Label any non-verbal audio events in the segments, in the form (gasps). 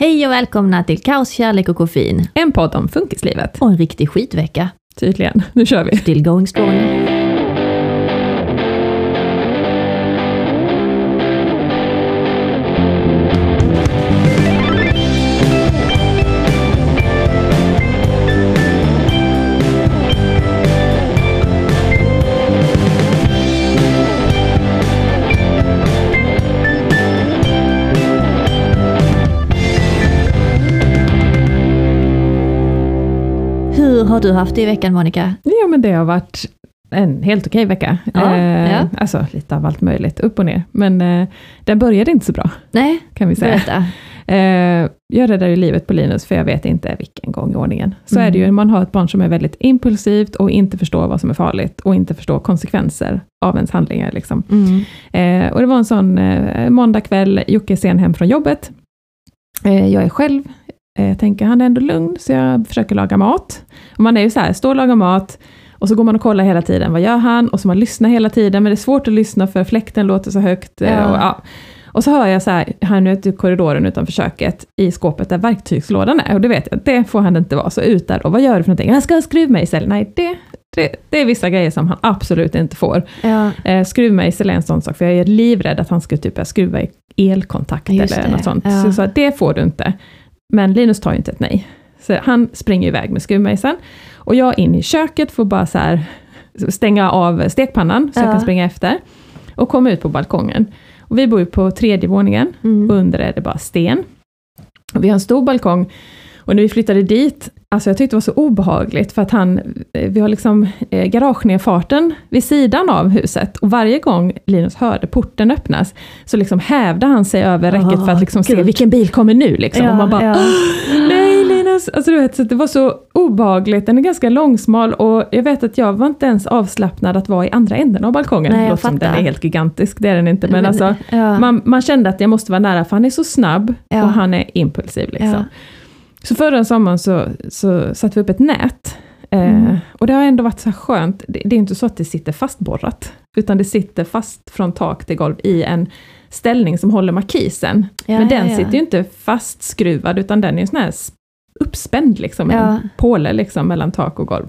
Hej och välkomna till Kaos, kärlek och koffein. En podd om funkislivet. Och en riktig skitvecka. Tydligen. Nu kör vi. Still going strong. Har du haft det i veckan Monica? Ja, men det har varit en helt okej vecka. Ja, eh, ja. Alltså lite av allt möjligt, upp och ner. Men eh, den började inte så bra, Nej, kan vi säga. berätta. Eh, jag räddade ju livet på Linus, för jag vet inte vilken gång i ordningen. Så Mm. är det ju när man har ett barn som är väldigt impulsivt och inte förstår vad som är farligt och inte förstår konsekvenser av ens handlingar. Liksom. Mm. Eh, och det var en sån eh, måndag kväll, Jocke är sen hem från jobbet. Eh, jag är själv, eh, tänker han är ändå lugn, så jag försöker laga mat. Och man är ju så här, står och lagar mat, och så går man och kollar hela tiden, vad gör han? Och så man lyssnar hela tiden, men det är svårt att lyssna för fläkten låter så högt. eh, Ja. Och, ja. och så hör jag så här, här nu ute i korridoren utanför köket, i skåpet där verktygslådan är, och det vet jag, det får han inte vara, så ut där, och vad gör du för någonting? Jag ska ha skruvmejsel. Nej, det, det, det är vissa grejer som han absolut inte får. Ja, Eh, skruvmejsel är en sån sak, för jag är livrädd att han ska typ skruva i elkontakt Just eller det, något sånt. ja. Så, så det får du inte. Men Linus tar ju inte ett nej. Så han springer iväg med skruvmejseln. Och jag in i köket får bara så här stänga av stekpannan, så jag Ja. kan springa efter. Och komma ut på balkongen. Och vi bor ju på tredje våningen, mm. under är det bara sten. Och vi har en stor balkong, och när vi flyttade dit, alltså jag tyckte det var så obehagligt, för att han, eh, vi har liksom eh, garagenedfarten vid sidan av huset, och varje gång Linus hörde porten öppnas, så liksom hävde han sig över räcket för att liksom se vilken bil kommer nu, liksom. och man bara, ja. Nej Linus! Alltså du vet, så det var så obehagligt. Den är ganska långsmal och jag vet att jag var inte ens avslappnad att vara i andra änden av balkongen. Nej, jag låter som den är helt gigantisk, det är den inte. Men alltså, ja. man, man kände att jag måste vara nära, för han är så snabb Ja. och han är impulsiv. Liksom. Så förra sommaren så, så satte vi upp ett nät. Eh, Mm. Och det har ändå varit så här skönt, det, det är inte så att det sitter fastborrat, utan det sitter fast från tak till golv i en ställning som håller markisen. Ja, Men den ja, ja. sitter ju inte fastskruvad, utan den är ju sån här uppspänd, liksom, Ja. en påle liksom, mellan tak och golv.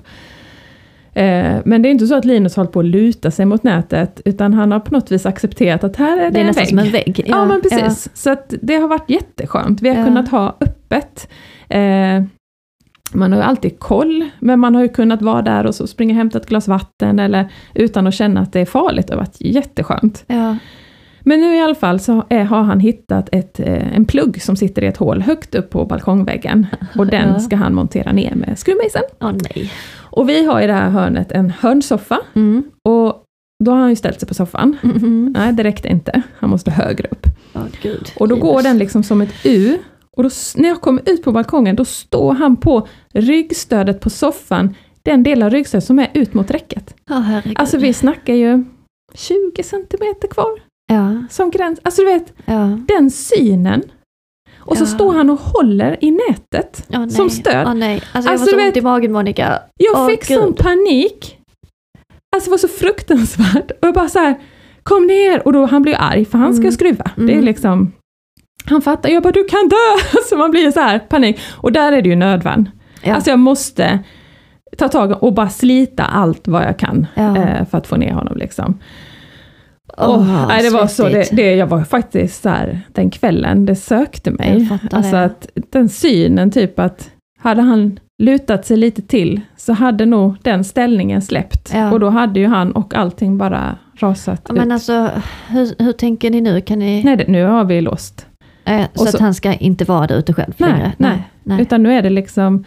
Eh, men det är inte så att Linus håller på att luta sig mot nätet, utan han har på något vis accepterat att här är det, Det är en nästan vägg. som en vägg. Ja, men precis. Så att det har varit jätteskönt. Vi har Ja. kunnat ha öppet. Eh, man har ju alltid koll, men man har ju kunnat vara där och så springa och hämta ett glas vatten, eller utan att känna att det är farligt. Det har varit jätteskönt. Ja. Men nu i alla fall så är, har han hittat ett, eh, en plugg som sitter i ett hål högt upp på balkongväggen. Och den Ja. ska han montera ner med skruvmejseln. Nej. Och vi har i det här hörnet en hörnsoffa. Mm. Och då har han ju ställt sig på soffan. Mm. Nej, det räckte inte. Han måste högre upp. Åh gud. Och då går den liksom som ett U. Och då, när jag kommer ut på balkongen, då står han på ryggstödet på soffan, den del av ryggstödet som är ut mot räcket. Herregud. Alltså vi snackar ju 20 centimeter kvar ja, som gräns. Alltså du vet, ja. den synen. Och så Ja. står han och håller i nätet nej. som stöd. Åh nej. Alltså, Alltså, jag du så ont i magen Monica. Jag Åh, fick sån panik. Alltså det var så fruktansvärt. Och jag bara så här, kom ner! Och då han blir arg för han ska Mm. skruva. Det är Mm. liksom, han fattar, jag bara du kan dö! (laughs) Så man blir så här panik. Och där är det ju nödvärn. Ja. Alltså jag måste ta tag och bara slita allt vad jag kan Ja. eh, för att få ner honom. Liksom. Åh, Åh, nej, det var så, det, det, jag var faktiskt så här, den kvällen, det sökte mig. Alltså det. att den synen, typ att hade han lutat sig lite till så hade nog den ställningen släppt. Ja. Och då hade ju han och allting bara rasat Ja, Men ut. alltså, hur, hur tänker ni nu? Kan ni... Nej, det, nu har vi låst. Eh, så, och att så- han ska inte vara där ute själv Nej, längre? nej. nej. Utan nu är det liksom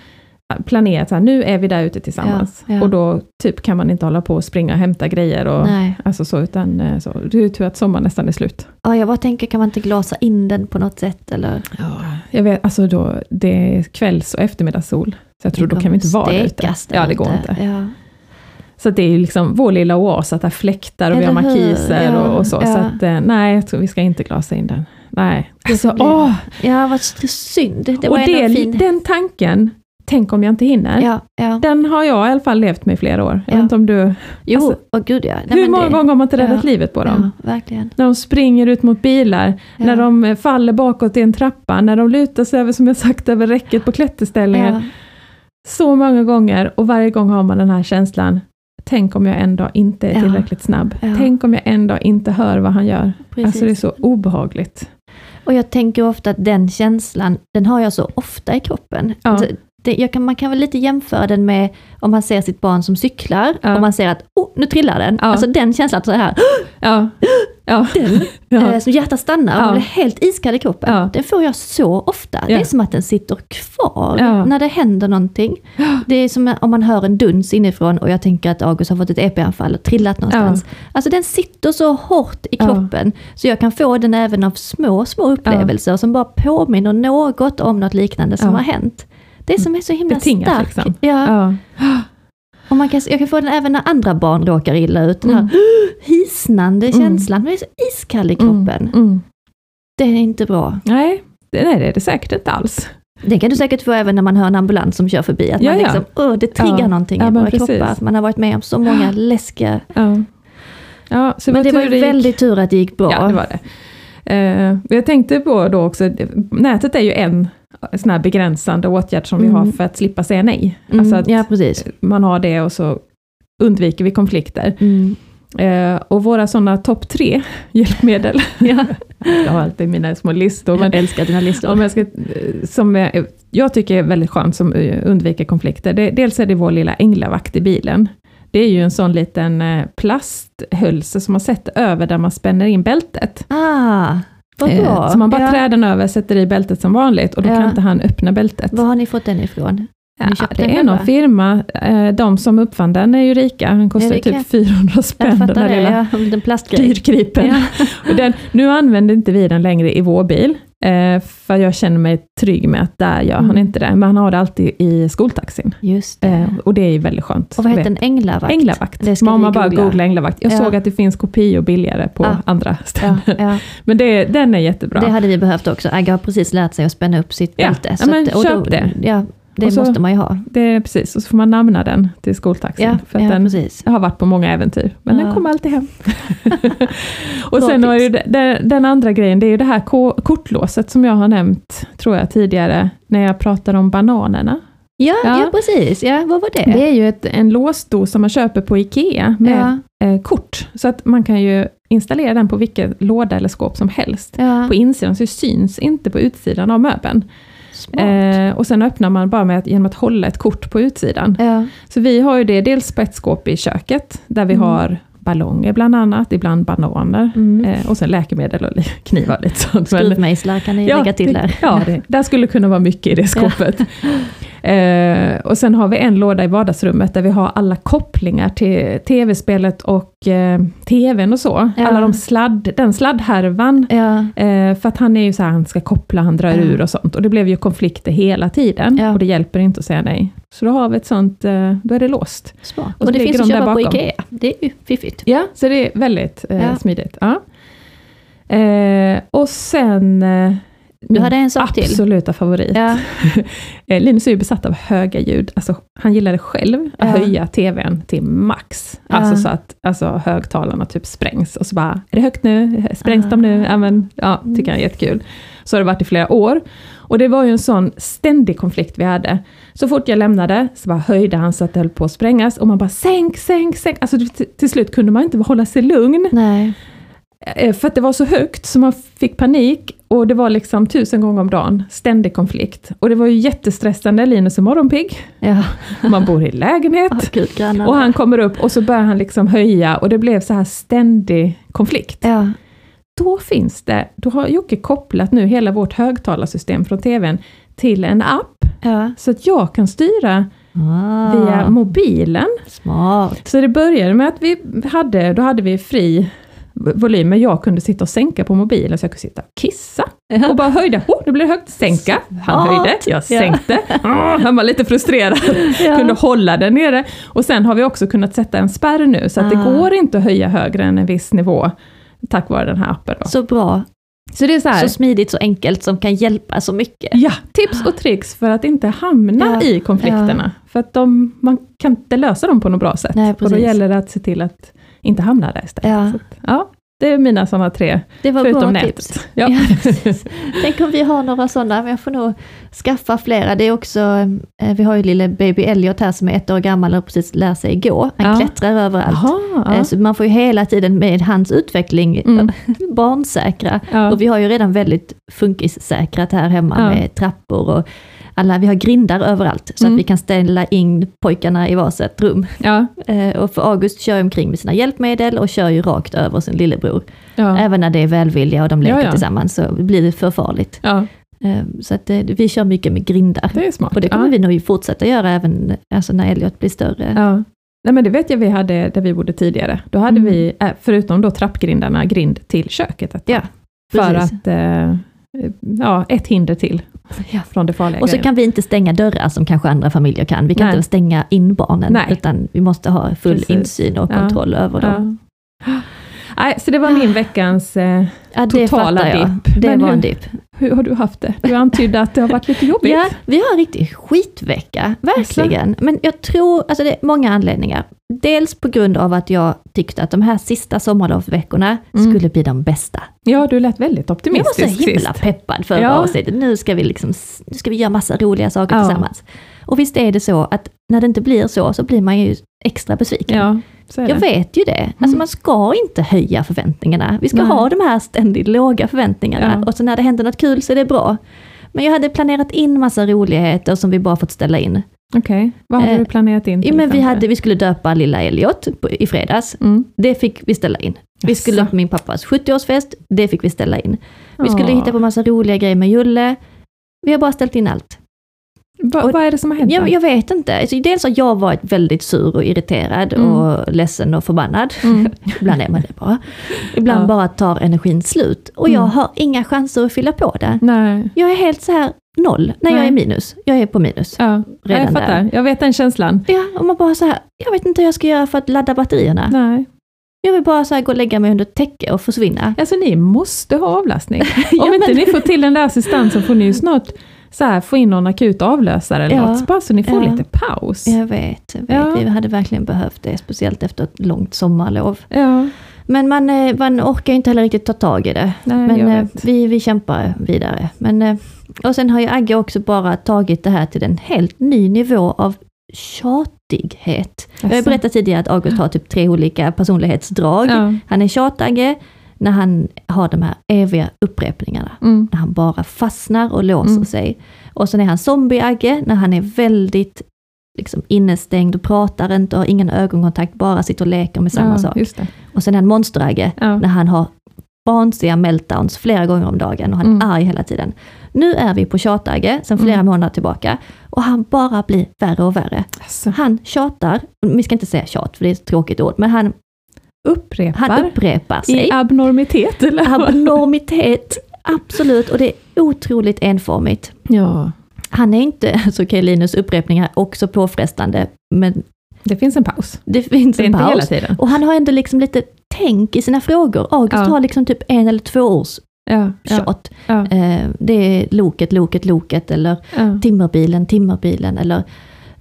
planerat, så här, nu är vi där ute tillsammans. Ja, ja. Och då typ kan man inte hålla på och springa och hämta grejer och nej. alltså så, utan eh, så. Det är ju tur att sommaren nästan är slut. Ja, jag bara tänker, kan man inte glasa in den på något sätt? Eller? Jag vet, alltså då, det är kvälls och eftermiddagssol. Så jag tror då kan vi inte vara där ute. Ja, det går inte. Ja. Så det är ju liksom vår lilla oas, att det fläktar och vi har markiser Ja, och, och så. Så ja. att, eh, nej, jag tror vi ska inte glasa in den. Nej. Det Alltså, åh! ja, vad synd. Det och var det, ändå fin... den tanken, tänk om jag inte hinner. Ja, ja. Den har jag i alla fall levt med i flera år. Jag Ja. vet inte om du... Jo, Alltså, åh gud ja. Nej, hur många det- gånger har man inte räddat livet på dem? Verkligen. När de springer ut mot bilar, när de eh, faller bakåt i en trappa, när de lutar sig över, som jag sagt, över räcket på klätterställningen. Ja, Så många gånger och varje gång har man den här känslan, tänk om jag en dag inte är tillräckligt snabb. Tänk om jag en dag inte hör vad han gör. precis. Alltså det är så obehagligt. Och jag tänker ofta att den känslan, den har jag så ofta i kroppen. Ja. Alltså, Det, kan, man kan väl lite jämföra den med om man ser sitt barn som cyklar Ja. och man ser att oh, nu trillar den. Ja. Alltså den känslan så här, Ja, ja. den, ja. eh, som hjärtat stannar och man blir helt iskall i kroppen. Den får jag så ofta. Det är som att den sitter kvar när det händer någonting. Det är som om man hör en duns inifrån och jag tänker att August har fått ett EP-anfall och trillat någonstans. Alltså den sitter så hårt i kroppen så jag kan få den även av små, små upplevelser som bara påminner något om något liknande som har hänt. Det som är så himla Betingat starkt. liksom. Ja. Ja. Och man kan, jag kan få den även när andra barn råkar illa ut. Den här Mm. (gasps) hisnande Mm. känslan, man är så iskall i kroppen. Mm. Mm. Det är inte bra. Nej, det, nej, det är det säkert inte alls. Det kan du säkert få även när man hör en ambulans som kör förbi. Att Ja, man ja. liksom, åh, det triggar Ja. någonting Ja, i våra precis. kroppar. Att man har varit med om så många läskiga... Ja. Ja, så Men det var ju väldigt tur att det gick bra. Ja, det var det. Eh, jag tänkte på då också, nätet är ju en sån här begränsande åtgärd som vi Mm. har för att slippa säga nej. Mm, Alltså att ja, precis. man har det och så undviker vi konflikter. Mm. Eh, och våra sådana topp tre (laughs) hjälpmedel, (laughs) Ja. jag har alltid mina små listor, men Jag älskar dina listor. om jag, ska, eh, som jag, jag tycker är väldigt skönt som eh, undviker konflikter, det, dels är det vår lilla änglavakt i bilen. Det är ju en sån liten eh, plasthölse som man sätter över där man spänner in bältet. Ah, vad Eh. Så man bara ja. trär den över, sätter i bältet som vanligt och då Ja. kan inte han öppna bältet. Var har ni fått den ifrån? Ja, det är någon firma, eh, de som uppfann den är ju rika, den kostar typ 400 spänn den här det, lilla ja. Den plastgrej. dyrgripen. Ja. Den, nu använder inte vi den längre i vår bil, för jag känner mig trygg med att där gör han Mm. inte det, men han har det alltid i skoltaxin. Just det. Eh, och det är väldigt skönt. och vad heter den? Änglavakt? Änglavakt. Man bara googla. änglavakt. Jag Ja. såg att det finns kopior billigare på Ja. andra ställen. Ja. (laughs) Men det, den är jättebra. Det hade vi behövt också. Agga har precis lärt sig att spänna upp sitt bälte. ja, men köp det. Det så- måste man ju ha. Det precis, och så får man namna den till skoltaxin. Ja, för att ja den precis. har varit på många äventyr, men Ja. den kommer alltid hem. (laughs) och sen har ju den, den andra grejen, det är ju det här ko- kortlåset som jag har nämnt, tror jag tidigare, när jag pratade om bananerna. Ja, ja. Ja. precis. Ja, vad var det? Det är ju ett, en låsdos som man köper på IKEA med eh, kort, så att man kan ju installera den på vilken låda eller skåp som helst. På insidan, så det syns inte på utsidan av möbeln. Eh, och sen öppnar man bara med att, genom att hålla ett kort på utsidan. ja. Så vi har ju det dels på ett skåp i köket, där vi Mm. har ballonger bland annat, ibland bananer, Mm. eh, och sen läkemedel och (laughs) knivar lite sånt. Skruvmejslar kan ni lägga till det, där. Ja, det, där skulle kunna vara mycket i det skåpet. (laughs) Eh, och sen har vi en låda i vardagsrummet där vi har alla kopplingar till tv-spelet och eh, tvn och så. Ja. Alla de sladd, den sladdhärvan. Ja, Eh, för att han är ju så här, han ska koppla, han drar Ja. ur och sånt. Och det blev ju konflikter hela tiden. Och det hjälper inte att säga nej. Så då har vi ett sånt, eh, då är det låst. Och Och, det finns att de där köpa på. IKEA. Det är ju fiffigt. Ja, så det är väldigt eh, smidigt. Ja. Eh, och sen... Du hade en sak till. absoluta favorit. Ja, (laughs) Eh, Linus är ju besatt av höga ljud. Alltså, han gillade själv att Ja. höja tvn till max. Ja. Alltså så att alltså, högtalarna typ sprängs. Och så bara, är det högt nu? Sprängs de Ah. nu? Ja, men, ja, tycker han är jättekul. Så har det varit i flera år. Och det var ju en sån ständig konflikt vi hade. Så fort jag lämnade så bara höjde han så att det höll på att sprängas. Och man bara sänk, sänk, sänk. Alltså till, till slut kunde man inte hålla sig lugn. nej. Eh, För att det var så högt så man fick panik och det var liksom tusen gånger om dagen, ständig konflikt. Och det var ju jättestressande, Linus är morgonpigg, Ja, man bor i (laughs) lägenhet. oh, gud. Och han kommer upp och så börjar han liksom höja och det blev så här ständig konflikt. Ja, Då finns det, då har Jocke kopplat nu hela vårt högtalarsystem från TVn till en app, ja. så att jag kan styra Ah, via mobilen. Smart. Så det började med att vi hade, då hade vi fri volym, men jag kunde sitta och sänka på mobilen, så jag kunde sitta och kissa. Och bara höjde, oh, det blev högt, sänka. Han höjde, jag Ja. sänkte. Ah, Han var lite frustrerad, Ja. kunde hålla den nere. Och sen har vi också kunnat sätta en spärr nu, så att det Ah. går inte att höja högre än en viss nivå, tack vare den här appen. Då. Så bra. Så det är så här, Så smidigt, så enkelt, som kan hjälpa så mycket. ja, tips och tricks för att inte hamna Ja, i konflikterna. För att de, man kan inte lösa dem på något bra sätt. Nej, och då gäller det att se till att inte hamna där istället. Ja. Så ja, det är mina sådana tre, Det var förutom bra nätet. tips. (laughs) Ja. Ja. Tänk om vi har några sådana, men jag får nog skaffa flera. Det är också, eh, vi har ju lille baby Elliot här som är ett år gammal och precis lär sig gå. Han Ja. klättrar överallt. Jaha, Eh. Så man får ju hela tiden med hans utveckling Mm. (laughs) barnsäkra. Och vi har ju redan väldigt funkissäkrat här hemma med trappor och alla, vi har grindar överallt så Mm. att vi kan ställa in pojkarna i varsitt rum. ja, Eh, Och för August kör ju omkring med sina hjälpmedel och kör ju rakt över sin lillebror. ja, Även när det är välvilja och de leker Ja, tillsammans så blir det för farligt. Eh, Så att eh, vi kör mycket med grindar. det är smart. Och det kommer vi nog fortsätta göra även alltså när Elliot blir större. Nej men det vet jag vi hade där vi bodde tidigare. Då hade Mm. vi, förutom då trappgrindarna, grind till köket. Tag. Ja, För precis. att, ja, ett hinder till Ja. från det farliga Och så grejen. kan vi inte stänga dörrar som kanske andra familjer kan. Vi kan Nej. inte stänga in barnen, Nej. utan vi måste ha full Precis. insyn och Ja. kontroll över dem. Ja. Nej, så det var min veckans... Eh, Ja, Totala dipp. Det Men var hur- en dipp. hur har du haft det? Du antydde att det har varit lite jobbigt. Ja, vi har en riktig skitvecka, verkligen. Men jag tror, alltså det är många anledningar. Dels på grund av att jag tyckte att de här sista sommarlovsveckorna Mm. skulle bli de bästa. Ja, du lät väldigt Jag var optimistisk så himla sist. peppad förra Ja. avsnittet. Nu ska vi liksom, nu ska vi göra massa roliga saker Ja. tillsammans. Och visst är det så att när det inte blir så, så blir man ju extra besviken. Ja, Jag vet ju det. Alltså man ska inte höja förväntningarna. Vi ska Nej. ha de här ständigt låga förväntningarna. Ja. Och så när det händer något kul så är det bra. Men jag hade planerat in massa roligheter som vi bara fått ställa in. Okej, vad hade Eh, du planerat in? Ja, men vi, hade, vi skulle döpa lilla Elliot på, i fredags. Mm. Det fick vi ställa in. Vi skulle Jaså. på min pappas 70-årsfest. Det fick vi ställa in. Vi skulle hitta på massa roliga grejer med Julle. Vi har bara ställt in allt. Va, och- vad är det som har hänt? Jag, jag vet inte. Alltså, dels har jag varit väldigt sur och irriterad Mm. och ledsen och förbannad. Mm. (laughs) Ibland är man det bara. Ibland Ja. bara tar energin slut. Och jag Mm. har inga chanser att fylla på det. Nej. Jag är helt så här noll när jag Nej. är minus. Jag är på minus. Ja, Redan jag fattar. där. Jag vet den känslan. Ja, och man bara så här, jag vet inte hur jag ska göra för att ladda batterierna. Nej. Jag vill bara så gå och lägga mig under ett täcke och försvinna. Alltså ni måste ha avlastning. (laughs) Ja, Om inte men- ni får till den där assistansen får ni ju snart så här, få in någon akut avlösare eller Ja. något, bara så ni får Ja. lite paus. Jag vet, jag vet. Ja. vi hade verkligen behövt det, speciellt efter ett långt sommarlov. Ja, Men man, eh, man orkar ju inte heller riktigt ta tag i det. nej, Men jag eh, vi, vi kämpar vidare. Men, eh, och sen har ju Agge också bara tagit det här till en helt ny nivå av tjatighet. Jag har berättat tidigare att August har typ tre olika personlighetsdrag. Ja. Han är tjatagge när han har de här eviga upprepningarna. Mm. När han bara fastnar och låser Mm. sig. Och sen är han zombie-Agge när han är väldigt liksom, innestängd och pratar inte och har ingen ögonkontakt, bara sitter och leker med samma ja, sak. Och sen är han monster-Agge Ja. när han har vansinniga meltdowns flera gånger om dagen och han är Mm. arg hela tiden. Nu är vi på tjatagge sedan flera Mm. månader tillbaka och han bara blir värre och värre. Alltså, Han tjatar, vi ska inte säga tjat för det är ett tråkigt ord, men han, upprepar han upprepar sig. i abnormitet eller? Abnormitet, absolut, och det är otroligt enformigt. Ja, Han är inte, (laughs) alltså okej Linus upprepningar är också påfrestande, men det finns en paus. det finns Det en paus. tiden. Och han har ändå liksom lite tänk i sina frågor. August Ja. har liksom typ en eller två års Ja, ja, tjat. ja, Eh, det är loket, loket, loket eller ja. timmerbilen, timmerbilen eller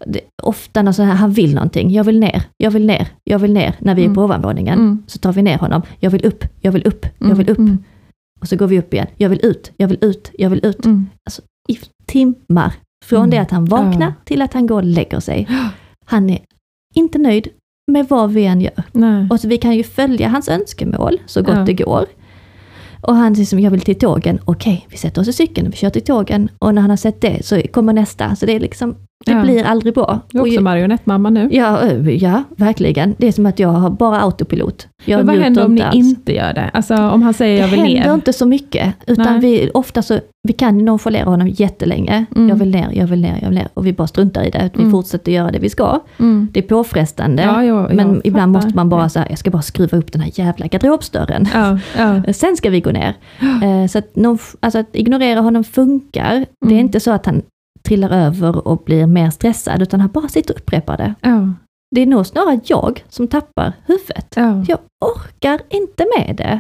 det, ofta när så här, han vill någonting. Jag vill ner, jag vill ner, jag vill ner. När vi är Mm. på ovanvåningen Mm. så tar vi ner honom. Jag vill upp, jag vill upp, jag vill upp. Mm. Och så går vi upp igen. Jag vill ut, jag vill ut, jag vill ut. Mm. I timmar. Från Mm. det att han vaknar Ja. till att han går och lägger sig. Han är inte nöjd med vad vi än gör. Nej. Och så vi kan ju följa hans önskemål så gott Ja. det går. Och han säger som jag vill till tågen. Okej, vi sätter oss i cykeln och vi kör till tågen. Och när han har sett det så kommer nästa. Så det är liksom, det Ja. blir aldrig bra. Du är Och också ju- marionettmamma nu. ja, ja, verkligen. Det är som att jag har bara autopilot. Jag Men vad händer om ni alls. inte gör det? Alltså om han säger Det jag vill händer ner. inte så mycket. Utan Nej. vi, ofta så, vi kan nonchalera honom jättelänge. Mm. Jag vill ner, jag vill ner, jag vill ner. Och vi bara struntar i det. Vi Mm. fortsätter göra det vi ska. Mm. Det är påfrestande. Ja, jo, jag men ibland fattar. måste man bara säga, jag ska bara skruva upp den här jävla garderobsdörren. Ja, ja. (laughs) Sen ska vi gå ner. Eh, Så att, alltså att ignorera honom funkar. Det är Mm. inte så att han trillar över och blir mer stressad, utan han bara sitter och upprepar det. ja, Det är nog snarare jag som tappar huvudet. ja. Jag orkar inte med det.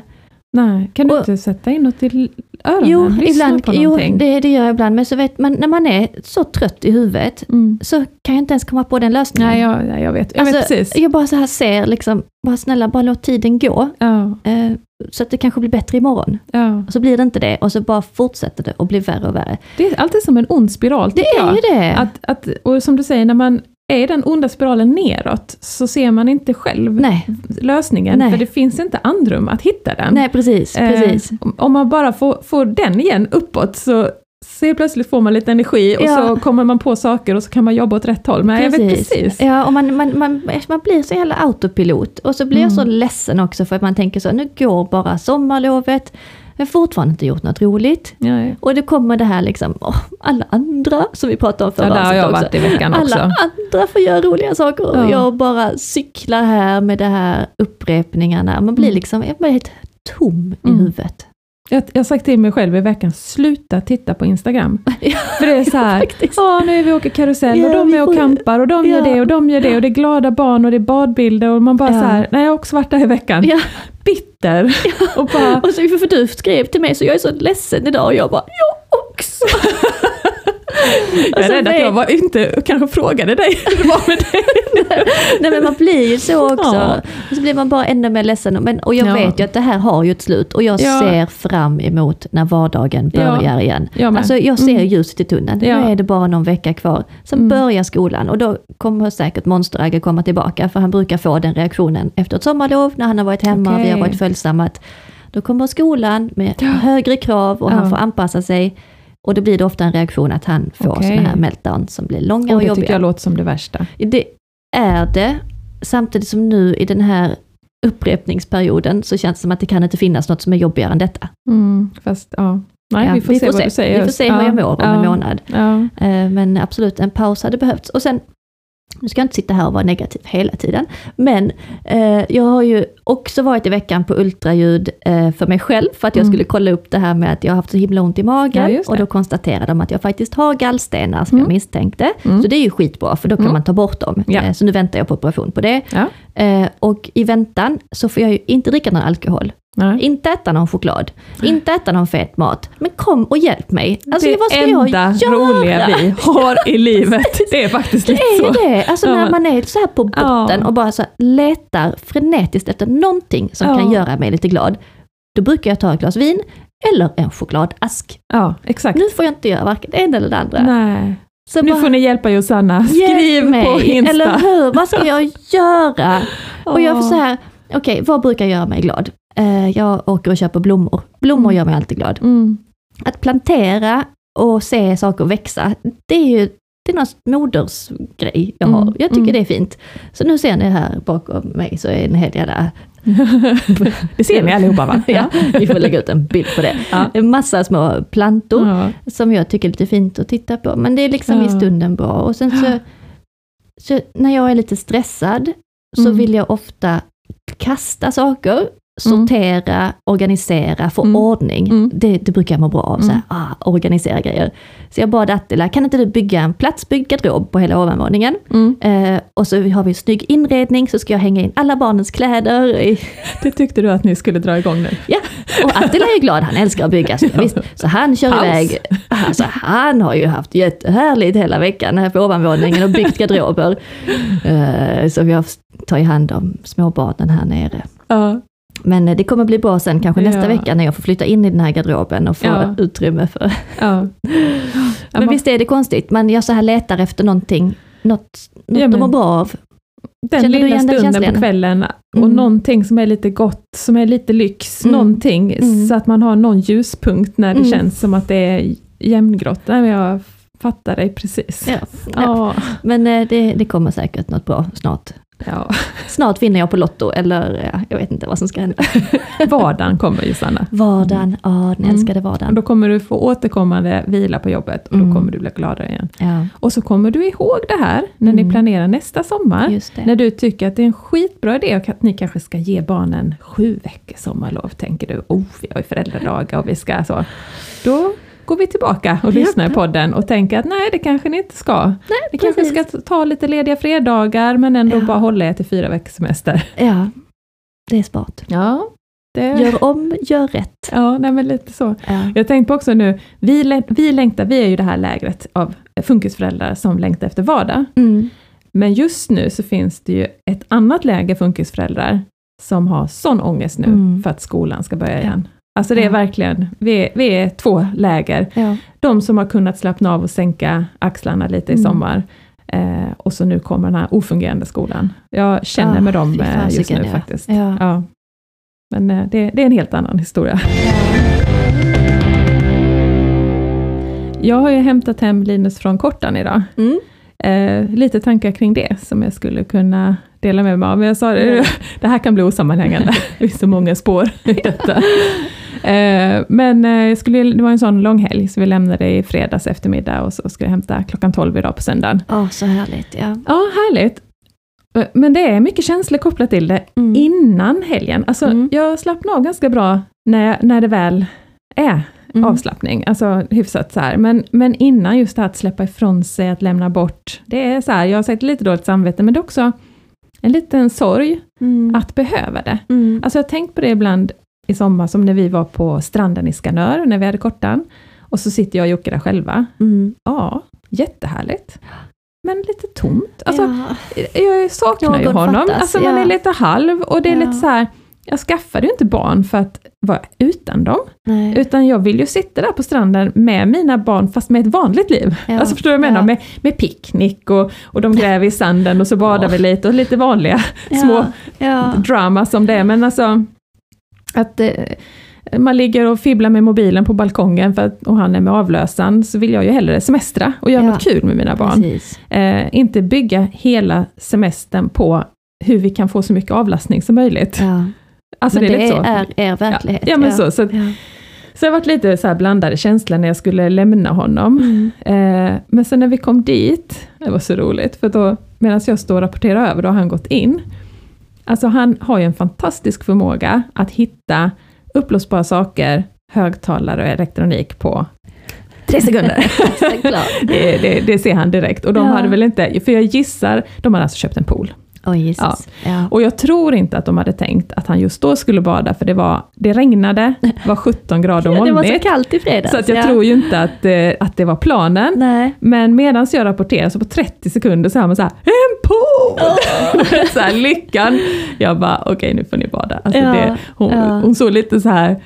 Nej, kan du Och- inte sätta in något i öronen? Jo, ibland, på jo det, det gör jag ibland. Men så vet man, när man är så trött i huvudet Mm. så kan jag inte ens komma på den lösningen. Nej, jag, nej, jag vet. Jag vet Alltså, precis. Jag bara så här ser, liksom, bara snälla, bara låt tiden gå. Ja, Eh, så att det kanske blir bättre imorgon. ja. Och så blir det inte det och så bara fortsätter det och blir värre och värre. Det är alltid som en ond spiral, Det är jag. ju det. Att, att, och som du säger, när man är den onda spiralen neråt, så ser man inte själv Nej, lösningen, Nej. för det finns inte andrum att hitta den. nej precis. Eh, precis. om- om man bara får, får den igen uppåt, så, så plötsligt får man lite energi och Ja. så kommer man på saker och så kan man jobba åt rätt håll. Men jag vet precis. Ja, och man, man, man, man blir så jävla autopilot. Och så blir jag så Mm. ledsen också för att man tänker så, nu går bara sommarlovet. Jag har fortfarande inte gjort något roligt. Ja. Och det kommer det här liksom, åh, alla andra som vi pratade om förra Ja, avsnittet varit i veckan också. Alla andra får göra roliga saker och Ja. jag bara cyklar här med det här upprepningarna. Man blir Mm. liksom, jag blir helt tom i Mm. huvudet. Jag, har sagt till mig själv i veckan, sluta titta på Instagram. (laughs) Ja, För det är så här, ja nu är vi och åker karusell och Ja, de vi är och campar och de gör Ja. det och de gör det och det är glada barn och det är badbilder och man bara Ja. så här, nej jag har också varit där i veckan, (laughs) Ja. bitter. Och bara, Och så för du skrev till mig så jag är så ledsen idag och jag bara, jag också. (laughs) jag är så rädd att jag var inte kanske frågade dig hur det var med dig. (laughs) Nej men man blir ju så också. Ja. Och så blir man bara ännu mer ledsen. Men, och jag Ja. vet ju att det här har ju ett slut och jag Ja. ser fram emot när vardagen Ja. börjar igen. Jag. Alltså jag ser Mm. ljuset i tunneln. Nu är det bara någon vecka kvar. Sen Mm. börjar skolan och då kommer säkert Monster-Agge komma tillbaka för han brukar få den reaktionen efter ett sommarlov när han har varit hemma och vi har varit följsamma. Då kommer skolan med högre krav och han får anpassa sig. Och då blir det ofta en reaktion att han får Okej. sådana här meltdowns som blir långa och, Och det jobbiga. tycker jag låter som det värsta. Det är det. Samtidigt som nu i den här upprepningsperioden så känns det som att det kan inte finnas något som är jobbigare än detta. Mm, fast ja, nej Ja, vi får se vad du säger. Vi får se hur jag mår om ja, en månad. Ja. Eh, Men absolut, en paus hade behövts. Och sen, nu ska jag inte sitta här och vara negativ hela tiden, men eh, jag har ju också varit i veckan på ultraljud eh, för mig själv, för att jag Mm. skulle kolla upp det här med att jag har haft så himla ont i Ja, magen, det. och då konstaterade de att jag faktiskt har gallstenar som Mm. jag misstänkte. Mm. Så det är ju skitbra, för då kan Mm. man ta bort dem. Ja. Eh, Så nu väntar jag på operation på det. Ja. Eh, och i väntan så får jag ju inte dricka någon alkohol, Nej. inte äta någon choklad, inte äta någon fet mat. Men kom och hjälp mig. Alltså, det vad ska enda jag göra? roliga vi har i (laughs) livet, det är faktiskt Det lite är så. det. Alltså Ja, när man är så här på botten Ja. och bara så letar frenetiskt efter någonting som Ja. kan göra mig lite glad. Då brukar jag ta ett glas vin eller en chokladask. Ja, exakt. Nu får jag inte göra varken det ena eller det andra. Nej. Så Nu bara, får ni hjälpa Josanna. Skriv mig, på Insta. Eller hur? Vad ska (laughs) jag göra? Och jag får så här, okej, vad brukar göra mig glad? Eh, jag åker och köper blommor. Blommor Mm. gör mig alltid glad. Mm. Att plantera och se saker växa, det är ju det är någon modersgrej jag har. Mm, Jag tycker mm. det är fint. Så nu ser ni här bakom mig så är en hel jävla... (laughs) Det ser ni allihopa va? (laughs) Ja, vi får lägga ut en bild på det. Ja. En massa små plantor Ja. som jag tycker är lite fint att titta på. Men det är liksom i Ja. stunden bra. Och sen så, så när jag är lite stressad så Mm. vill jag ofta kasta saker, sortera, organisera, få Mm. ordning. Mm. Det, det brukar jag må bra av, så här, ah, organisera grejer. Så jag bad Attila, kan inte du bygga en platsbyggd garderob på hela ovanvåningen? Mm. Eh, och så har vi en snygg inredning, så ska jag hänga in alla barnens kläder. (laughs) Det tyckte du att ni skulle dra igång nu. Ja, och Attila är ju glad, han älskar att bygga. Så, (laughs) visst, så han kör Paus. iväg. Alltså, han har ju haft jättehärligt hela veckan här på ovanvåningen och byggt garderober. (laughs) Eh, så vi har tagit hand om småbarnen här nere. Ja. Men eh, det kommer bli bra sen, kanske nästa Ja. vecka när jag får flytta in i den här garderoben och få Ja. utrymme för... Ja. (laughs) Men visst är det konstigt, man jag så här letar efter någonting, något, något Ja, men- må bra av. Den Känner lilla den stunden känslan? på kvällen och Mm. någonting som är lite gott, som är lite lyx, Mm. någonting Mm. så att man har någon ljuspunkt när det Mm. känns som att det är jämngrått. Nej, jag fattar dig precis. Ja. Ja. (laughs) Men eh, det, det kommer säkert något bra snart. Ja. (laughs) Snart vinner jag på Lotto, eller ja, jag vet inte vad som ska hända. (laughs) Vardagen kommer ju Sanna. Vardagen, ja den Mm. älskade Och vardagen. då kommer du få återkommande vila på jobbet och Mm. då kommer du bli gladare igen. Ja, Och så kommer du ihåg det här när ni Mm. planerar nästa sommar. När du tycker att det är en skitbra idé och att ni kanske ska ge barnen sju veckors sommarlov, tänker du, oh, vi har ju föräldradagar och vi ska så. Då går vi tillbaka och lyssnar i podden och tänker att nej, det kanske ni inte ska. Nej, Ni kanske ska ta lite lediga fredagar men ändå Ja. bara hålla er till fyra veckors semester. Ja, det är smart. Ja, Det, Gör om, gör rätt. ja, nej, men lite så. Ja. Jag tänkte på också nu, vi, vi längtar, vi är ju det här lägret av funkisföräldrar som längtar efter vardag. Mm. Men just nu så finns det ju ett annat läger funkisföräldrar som har sån ångest nu Mm. för att skolan ska börja Ja. igen. Alltså det är Ja. verkligen, vi är, vi är två läger. Ja. De som har kunnat slappna av och sänka axlarna lite i Mm. sommar. Eh, och så nu kommer den här ofungerande skolan. Jag känner Ah, med dem eh, just nu ja. faktiskt. Ja. Men eh, det, det är en helt annan historia. Jag har ju hämtat hem Linus från Kortan idag. Mm. Eh, lite tankar kring det som jag skulle kunna dela med mig av. Men jag sa det, Ja. (laughs) det här kan bli osammanhängande. (laughs) Det finns så många spår i detta. Eh, men eh, jag skulle, det var en sån lång helg, så vi lämnade i fredags eftermiddag och så ska jag hämta klockan 12 idag på söndagen. Åh, så härligt. Ja. Ja, härligt. Eh, Men det är mycket känslor kopplat till det Mm. innan helgen. Alltså, Mm. Jag slappnar av ganska bra när, när det väl är Mm. avslappning, alltså hyfsat så här. Men, men innan just det här att släppa ifrån sig, att lämna bort. Det är så här, jag har sagt lite dåligt samvete, men det är också en liten sorg Mm. att behöva det. Mm. Alltså jag har tänkt på det ibland i sommar, som när vi var på stranden i Skanör, när vi hade kortan. Och så sitter jag och Jocke där själva. Mm. Ja, jättehärligt. Men lite tomt. Alltså, ja. jag saknar ju Någon honom. fattas, alltså man ja. är lite halv och det är Ja. lite så här. Jag skaffade ju inte barn för att vara utan dem, Nej. utan jag vill ju sitta där på stranden med mina barn, fast med ett vanligt liv. Ja. Alltså förstår du vad jag menar? Ja. Med, med picknick och, och de gräver i sanden och så badar vi lite och lite vanliga små ja. drama som det är. Men alltså, att eh, man ligger och fibblar med mobilen på balkongen för att, och han är med avlösaren, så vill jag ju hellre semestra och göra Ja. något kul med mina barn. Eh, inte bygga hela semestern på hur vi kan få så mycket avlastning som möjligt. Ja. Alltså Men det är det så. är er verklighet. Ja, men så. Så, att- Ja. så jag varit lite så blandade känslor när jag skulle lämna honom. Mm. Eh, men sen när vi kom dit, det var så roligt, för då medan jag står och rapporterar över, då har han gått in. Alltså han har ju en fantastisk förmåga att hitta uppblåsbara saker, högtalare och elektronik på tre sekunder. (laughs) Det, det, det ser han direkt. Och de Ja. hade väl inte, för jag gissar, de hade alltså köpt en pool. Oj, Jesus. Ja. Och jag tror inte att de hade tänkt att han just då skulle bada, för det, var, det regnade, det (laughs) var 17 grader och Ja, det var så molnigt. kallt i fredags. Så att jag ja. tror ju inte att, eh, att det var planen. Nej. Men medan jag rapporterar så på 30 sekunder så hör man så här, en pool! (laughs) så här, lyckan. Jag bara, okej nu får ni bada. Alltså Ja, det, hon, ja. hon såg lite så här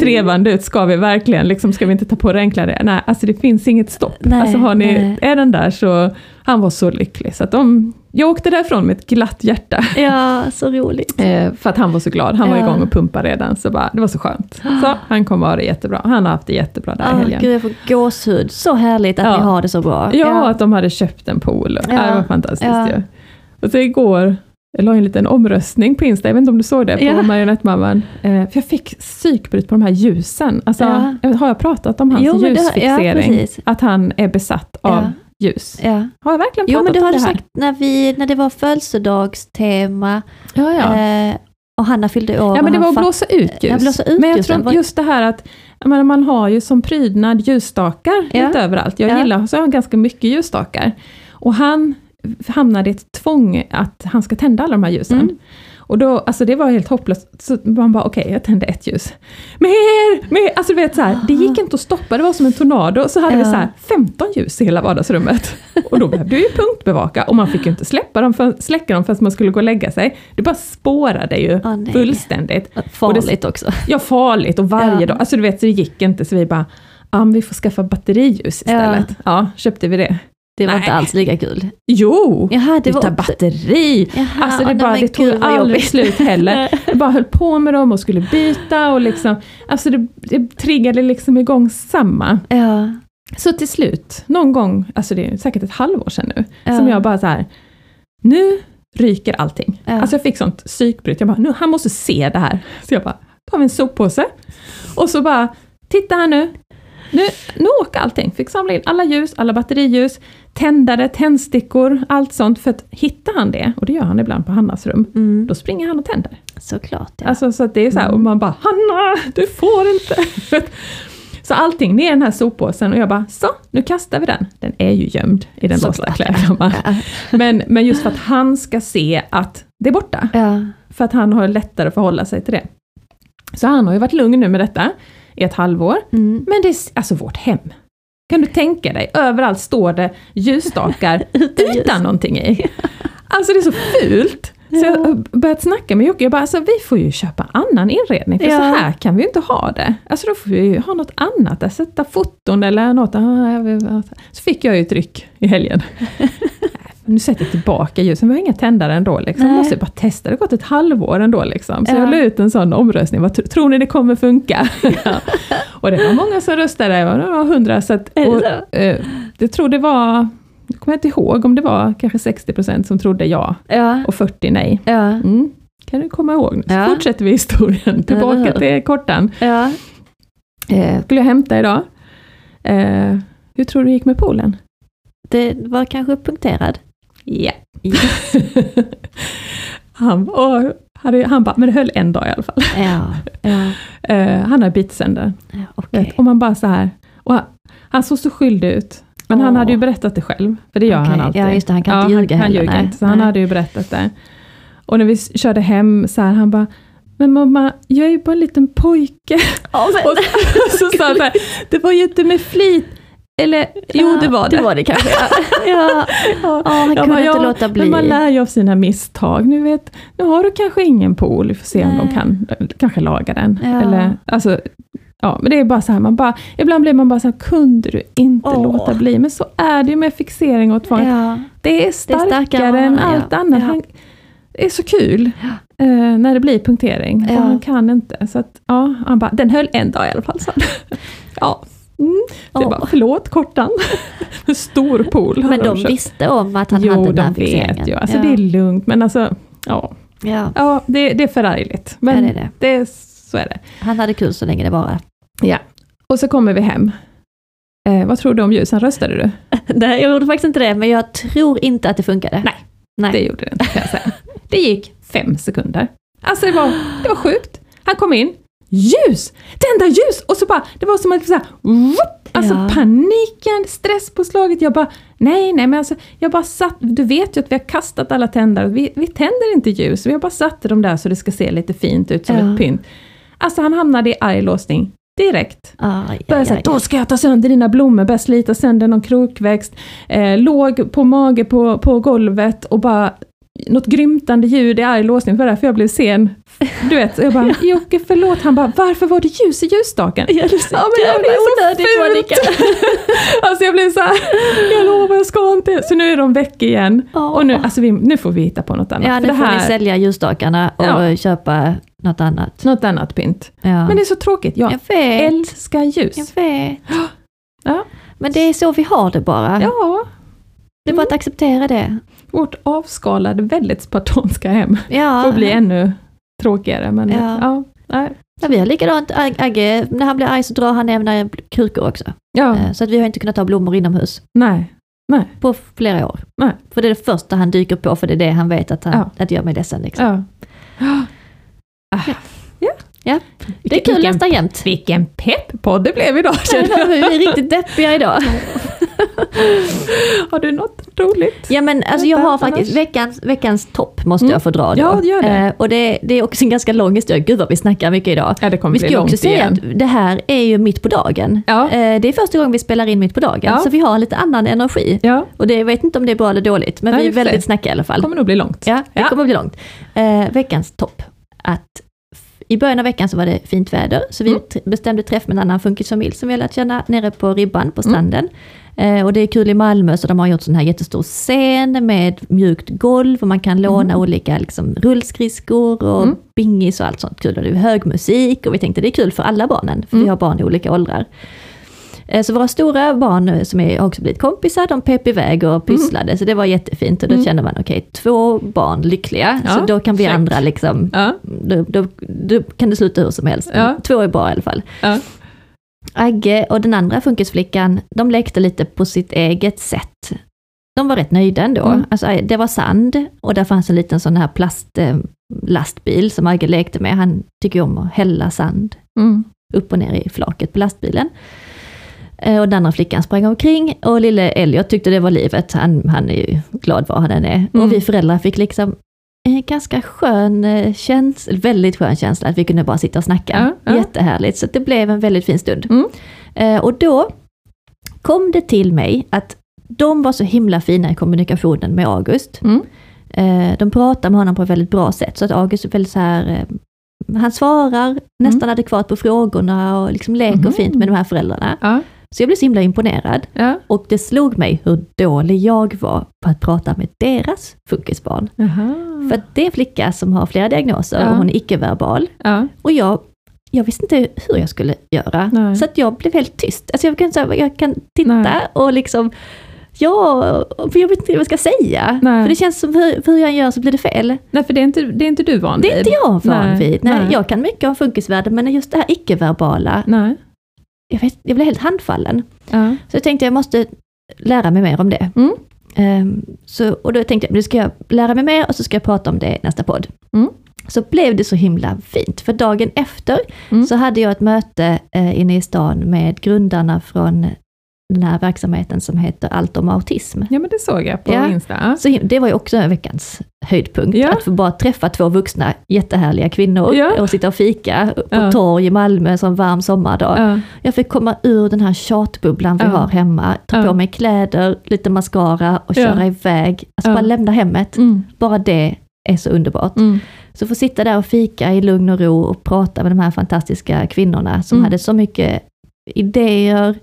trevande ut, ska vi verkligen, liksom, ska vi inte ta på det enklare? Nej, alltså det finns inget stopp. Nej, alltså har ni, nej. är den där så, han var så lycklig. Så att de, jag åkte därifrån med ett glatt hjärta. (laughs) Ja, så roligt. Eh, för att han var så glad, han var Ja. igång och pumpade redan, så bara, det var så skönt. Så han kommer ha det jättebra, han har haft det jättebra där Ah, helgen. gud, jag får gåshud. Så härligt att Ja. ni har det så bra. Ja, att de hade köpt en pool. Ja. Ja. det var fantastiskt Ja. ju. Och så igår, jag la en liten omröstning på Insta, jag vet inte om du såg det, på Ja. Marionettmamman. Eh, för jag fick psykbryt på de här ljusen. Alltså, Ja. Har jag pratat om hans Jo, men det- ja, ljusfixering? att han är besatt av ljus. Ja. Har jag verkligen pratat Jo, men det om har du det här? sagt när, vi, när det var födelsedagstema Ja, ja. eh, och Hanna fyllde år. Ja, men det var att blåsa ut ljus. Blåsa ut men jag ljusen. tror just det här att menar, man har ju som prydnad ljusstakar Ja. lite överallt. Jag Ja. gillar, så har jag ganska mycket ljusstakar. Och han hamnade i ett tvång att han ska tända alla de här ljusen. Mm. Och då, alltså det var helt hopplöst. Så man bara, okej, jag tände ett ljus. Mer, mer! Alltså du vet så här, det gick inte att stoppa, det var som en tornado. Så hade Ja. vi så här 15 ljus i hela vardagsrummet. (laughs) Och då behövde vi ju punktbevaka. Och man fick ju inte släppa dem, för, släcka dem förrän man skulle gå och lägga sig. Det bara spårade ju nej. fullständigt. Farligt också. Ja, farligt och varje Ja. dag. Alltså du vet, så det gick inte. Så vi bara, ja men vi får skaffa batteriljus istället. Ja, köpte vi det. Det var Nej. inte alls lika kul. Jo! Jaha, det också- batteri! Jaha, alltså det, bara, det tog aldrig slut heller. (laughs) Jag bara höll på med dem och skulle byta och liksom, alltså det, det triggade liksom igång samma. Ja. Så till slut, någon gång, alltså det är säkert ett halvår sedan nu, Ja. som jag bara så här, nu ryker allting. Ja. Alltså jag fick sånt psykbryt, jag bara, nu, han måste se det här. Så jag bara, tar vi en soppåse, och så bara, titta här nu, nu, nu åker allting. Fick samla in alla ljus, alla batteriljus, tändare, tändstickor, allt sånt. För att hittar han det, och det gör han ibland på Hannas rum, Mm. då springer han och tänder. Såklart ja. Alltså så att det är så här, och Mm. man bara Hanna, du får inte! (laughs) så allting ner i den här soppåsen och jag bara, så, nu kastar vi den. Den är ju gömd i den låsta klädkammaren. Ja. Men, men just för att han ska se att det är borta. Ja. För att han har lättare att förhålla sig till det. Så han har ju varit lugn nu med detta i ett halvår. Mm. Men det är alltså vårt hem. Kan du tänka dig, överallt står det ljusstakar (laughs) utan någonting i. (laughs) Alltså det är så fult. Så jag har börjat snacka med Jocke, jag bara, alltså, vi får ju köpa annan inredning, för Ja. så här kan vi ju inte ha det. Alltså då får vi ju ha något annat, där, sätta foton eller något. Ah, Så fick jag ju ett ryck i helgen. (laughs) nu sätter jag tillbaka ljusen, vi har inga tändare ändå. Liksom. Nej. Måste jag bara testa, det har gått ett halvår ändå. Liksom. Så Ja. jag la ut en sån omröstning, vad tr- tror ni det kommer funka? (laughs) (laughs) och det var många som röstade, det var hundra. Så att, och, eh, jag tror det var, jag kommer inte ihåg om det var kanske 60% som trodde ja Ja, och 40 nej. Mm. Kan du komma ihåg? Så fortsätter vi historien, tillbaka till kortan. ja. Eh, skulle jag hämta idag. Eh, hur tror du det gick med poolen? Det var kanske punkterad. Ja. (laughs) han, och, hade, han bara, men det höll en dag i alla fall. Ja, ja, (laughs) Eh, han har bitit sönder. ja. Vet, och man bara så här. Och han, han såg så skyldig ut. Men han Åh. hade ju berättat det själv, för det gör Okej, han alltid. ja, just det, han kan inte ljuga han, han heller, ljuger inte, så han hade ju berättat det. Och när vi körde hem så här, han bara, men mamma, jag är ju bara en liten pojke. Ja, men- Och så, (laughs) så han så här, det var ju inte med flit. Eller, jo det var det. Det var det kanske. Ja, (laughs) ja. Ja. Ja, han kunde bara, inte ja, låta bli. Men man lär ju av sina misstag. Nu, vet, nu har du kanske ingen pool, vi får se om Nej. de kan kanske laga den. Ja. Eller, alltså, ja, men det är bara så här, man bara, ibland blir man bara så här, kunde du inte Åh. låta bli? Men så är det ju med fixering och tvång. Ja, Det är starkare, starkare, än ja. allt annat. Ja. Han, det är så kul eh, när det blir punktering. Ja. Och han kan inte. Så att, ja, han bara, den höll en dag i alla fall. Så. (laughs) ja. Mm. Det Åh. bara, förlåt kortan. (laughs) Stor pool. men de köpt. visste om att han jo, hade den här de fixeringen. vet ju. Alltså, ja. Det är lugnt, men alltså, ja, ja. ja det, det är förargligt. Men Ja, det är det. är, så är det. Han hade kul så länge det var. Ja. Och så kommer vi hem. Eh, vad tror du om ljusen? Röstade du? (laughs) Nej, jag gjorde faktiskt inte det, men jag tror inte att det funkade. Nej. Nej. Det gjorde det inte kan jag säga. (laughs) Det gick fem sekunder. Alltså det var, det var sjukt. Han kom in, ljus! Tända ljus! Och så bara, det var som att så här, whoop, alltså Ja. paniken, stresspåslaget. Jag bara, nej, nej, men alltså, jag bara satt, du vet ju att vi har kastat alla tändare, vi, vi tänder inte ljus, vi har bara satt dem där så det ska se lite fint ut som Ja. ett pynt. Alltså han hamnade i arg låsning direkt. Aj, Började aj, säga, aj. då ska jag ta sönder dina blommor, började slita sönder någon krokväxt, eh, låg på mage på, på golvet och bara något grymtande ljud i arg låsning, det var därför jag blev sen. Du vet, jag bara, (laughs) Jocke förlåt, han bara, varför var det ljus i ljusstaken? Ja, det är så Ja, men jag jävla blev så onödigt, fult. Monica. (laughs) alltså jag blev så här, jag lovar jag ska inte. Så nu är de väck igen. Och nu, alltså vi, nu får vi hitta på något annat. Ja, nu får här, ni sälja ljusstakarna och Ja. köpa något annat. Något annat pynt. Ja. Men det är så tråkigt, jag, jag älskar ljus. Jag vet. (gasps) Ja. Men det är så vi har det bara. ja, Det är bara att acceptera det. vårt avskalade, väldigt spartanska hem. Ja. får bli ännu tråkigare. Men Ja. ja, nej. Ja, vi har likadant, Ag- Agge, när han blir arg så drar han ner krukor också. Ja, Eh, Så att vi har inte kunnat ha blommor inomhus nej. nej. på flera år. Nej. För det är det första han dyker på, för det är det han vet att, han, Ja. att gör mig ledsen. Liksom. Ja. Ah. Ja. Ja. Det är kul vilken, nästan jämt. vilken pepp-podd det blev idag (laughs) känner jag. vi är riktigt deppiga idag. (laughs) (laughs) Har du något roligt? Ja men alltså jag har faktiskt, veckans, veckans topp måste Mm. jag få dra då. Ja, gör det. Eh, och det, det är också en ganska lång historia, gud vad vi snackar mycket idag. Ja, det kommer Vi bli ska ju också säga igen. att det här är ju mitt på dagen. Ja. Eh, det är första gången vi spelar in mitt på dagen, Ja. så vi har en lite annan energi. Ja, Och det, jag vet inte om det är bra eller dåligt, men Nej, vi är väldigt snackiga i alla fall. kommer nog bli långt. Ja, det kommer bli långt. Eh, veckans topp. Att I början av veckan så var det fint väder, så vi Mm. bestämde träff med en annan funkisfamilj som vi har lärt känna nere på Ribban Mm. på stranden. Eh, och det är kul i Malmö, så de har gjort sån här jättestor scen med mjukt golv och man kan låna olika liksom, rullskridskor och Mm. bingis och allt sånt kul. Och det är hög musik och vi tänkte det är kul för alla barnen, för vi Mm. har barn i olika åldrar. Eh, Så våra stora barn eh, som är, också blivit kompisar, de pep iväg och pysslade, så det var jättefint. Och då Mm. kände man, okej, två barn lyckliga, Ja, så då kan vi check. andra liksom, Ja, då, då, då kan det sluta hur som helst. Ja. Två är bra i alla fall. ja. Agge och den andra funkisflickan, de lekte lite på sitt eget sätt. De var rätt nöjda ändå. Mm. Alltså, det var sand och där fanns en liten sån här plastlastbil som Agge lekte med. Han tycker om att hälla sand Mm. upp och ner i flaket på lastbilen. Eh, Och den andra flickan sprang omkring och lille Elliot tyckte det var livet. Han, han är ju glad var han än är. Mm. Och vi föräldrar fick liksom en ganska skön eh, känsla, väldigt skön känsla att vi kunde bara sitta och snacka. Ja, ja. Jättehärligt, så det blev en väldigt fin stund. Mm. Eh, och då kom det till mig att de var så himla fina i kommunikationen med August. Mm. Eh, de pratar med honom på ett väldigt bra sätt, så att August är väldigt så här, eh, han svarar nästan adekvat på frågorna och liksom leker Mhm. fint med de här föräldrarna. Så jag blev så himla imponerad. ja. Och det slog mig hur dålig jag var på att prata med deras funkisbarn. Jaha. För det är en flicka som har flera diagnoser Ja. och hon är icke-verbal. ja. Och jag, jag visste inte hur jag skulle göra. Nej. Så att jag blev helt tyst. Alltså jag kan, så här, jag kan titta Nej. och liksom, ja, för jag vet inte vad jag ska säga. Nej. För det känns som hur, hur jag gör så blir det fel. Nej, för det är inte, det är inte du van Det är inte jag van Nej. vid. Nej, Nej. Jag kan mycket om funkisvärlden, men just det här icke-verbala, Nej. Jag, vet, jag blev helt handfallen. Ja. Så jag tänkte jag måste lära mig mer om det. Mm. Ehm, så, och då tänkte jag, nu ska jag lära mig mer och så ska jag prata om det i nästa podd. Mm. Så blev det så himla fint, för dagen efter Mm. så hade jag ett möte eh, inne i stan med grundarna från den här verksamheten som heter Allt om autism. ja, men det såg jag på Ja. Insta. Ja. Så det var ju också en veckans höjdpunkt, Ja. att få bara träffa två vuxna jättehärliga kvinnor Ja. och sitta och fika på Ja. torg i Malmö en sån varm sommardag. Ja. Jag fick komma ur den här tjatbubblan vi Ja. har hemma, ta Ja. på mig kläder, lite mascara och Ja. köra iväg. Alltså Ja. bara lämna hemmet. Mm. Bara det är så underbart. Mm. Så få sitta där och fika i lugn och ro och prata med de här fantastiska kvinnorna som Mm. hade så mycket idéer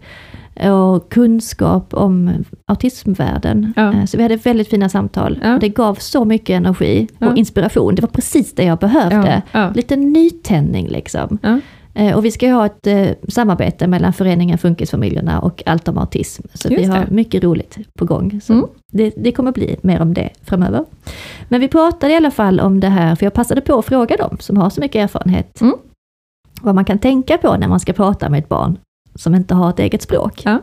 och kunskap om autismvärlden. Ja. Eh, Så vi hade väldigt fina samtal. Ja. Det gav så mycket energi och Ja. inspiration. Det var precis det jag behövde. Lite nytändning liksom. Eh, Och vi ska ju ha ett eh, samarbete mellan föreningen Funkisfamiljerna och Allt om autism. Så vi Just har det. mycket roligt på gång. Så Mm. det, det kommer bli mer om det framöver. Men vi pratade i alla fall om det här, för jag passade på att fråga dem som har så mycket erfarenhet. Mm. Vad man kan tänka på när man ska prata med ett barn som inte har ett eget språk. Ja.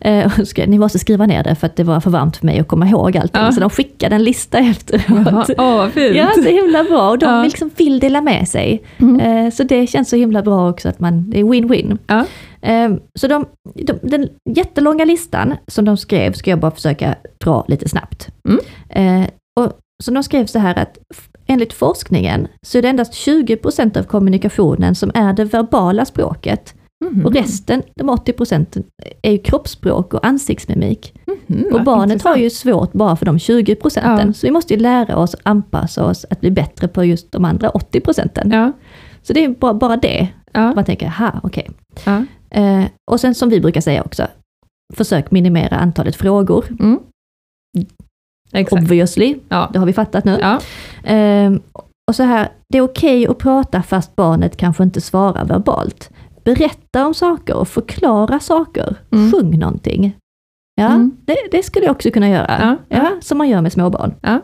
Eh, ni måste skriva ner det för att det var för varmt för mig att komma ihåg allting. Ja. Så de skickade en lista efteråt. Jaha. Åh, vad fint. Ja, så himla bra. Och de Ja. liksom vill dela med sig. Mm. Eh, Så det känns så himla bra också att man, det är win-win. Ja. Eh, Så de, de, den jättelånga listan som de skrev ska jag bara försöka dra lite snabbt. Mm. Och, så de skrev så här att enligt forskningen så är det endast 20% av kommunikationen som är det verbala språket. Mhm. Och resten, de 80% är ju kroppsspråk och ansiktsmimik. Mhm, Och barnet har intressant. ju svårt bara för de 20 procenten. Ja. Så vi måste ju lära oss, anpassa oss att bli bättre på just de andra 80 procenten. Ja. Så det är bara, bara det. Ja. Man tänker, ha okej. Ja. Eh, och sen som vi brukar säga också, försök minimera antalet frågor. Mm. Exakt. Obviously, Ja. det har vi fattat nu. Eh, och så här, det är okej att prata fast barnet kanske inte svarar verbalt. Berätta om saker och förklara saker. Mm. Sjung någonting. Ja, Mm. det, det skulle jag också kunna göra. Ja, ja. som man gör med småbarn. Ja.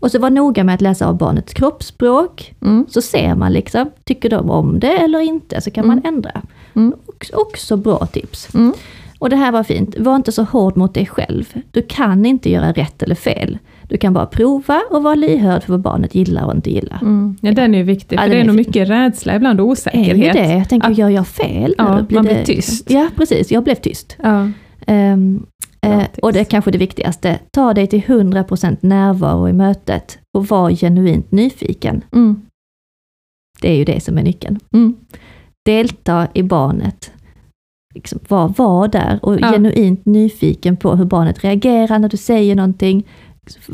Och så var noga med att läsa av barnets kroppsspråk. Mm. Så ser man liksom, tycker de om det eller inte, så kan Mm. man ändra. Mm. Också, också bra tips. Mm. Och det här var fint, var inte så hård mot dig själv. Du kan inte göra rätt eller fel. Du kan bara prova och vara lyhörd för vad barnet gillar och inte gillar. Mm. Ja, den är viktig, Ja, för det är, är nog mycket rädsla ibland och Är osäkerhet. ju det? Jag tänker, Att- gör jag fel? Ja, man blir det- tyst. Ja, precis. Jag blev tyst. Ja. Eh, tips. och det är kanske det viktigaste. Ta dig till 100% närvaro i mötet och var genuint nyfiken. Mm. Det är ju det som är nyckeln. Mm. Delta i barnet. Liksom, var, var där och Ja. genuint nyfiken på hur barnet reagerar när du säger någonting.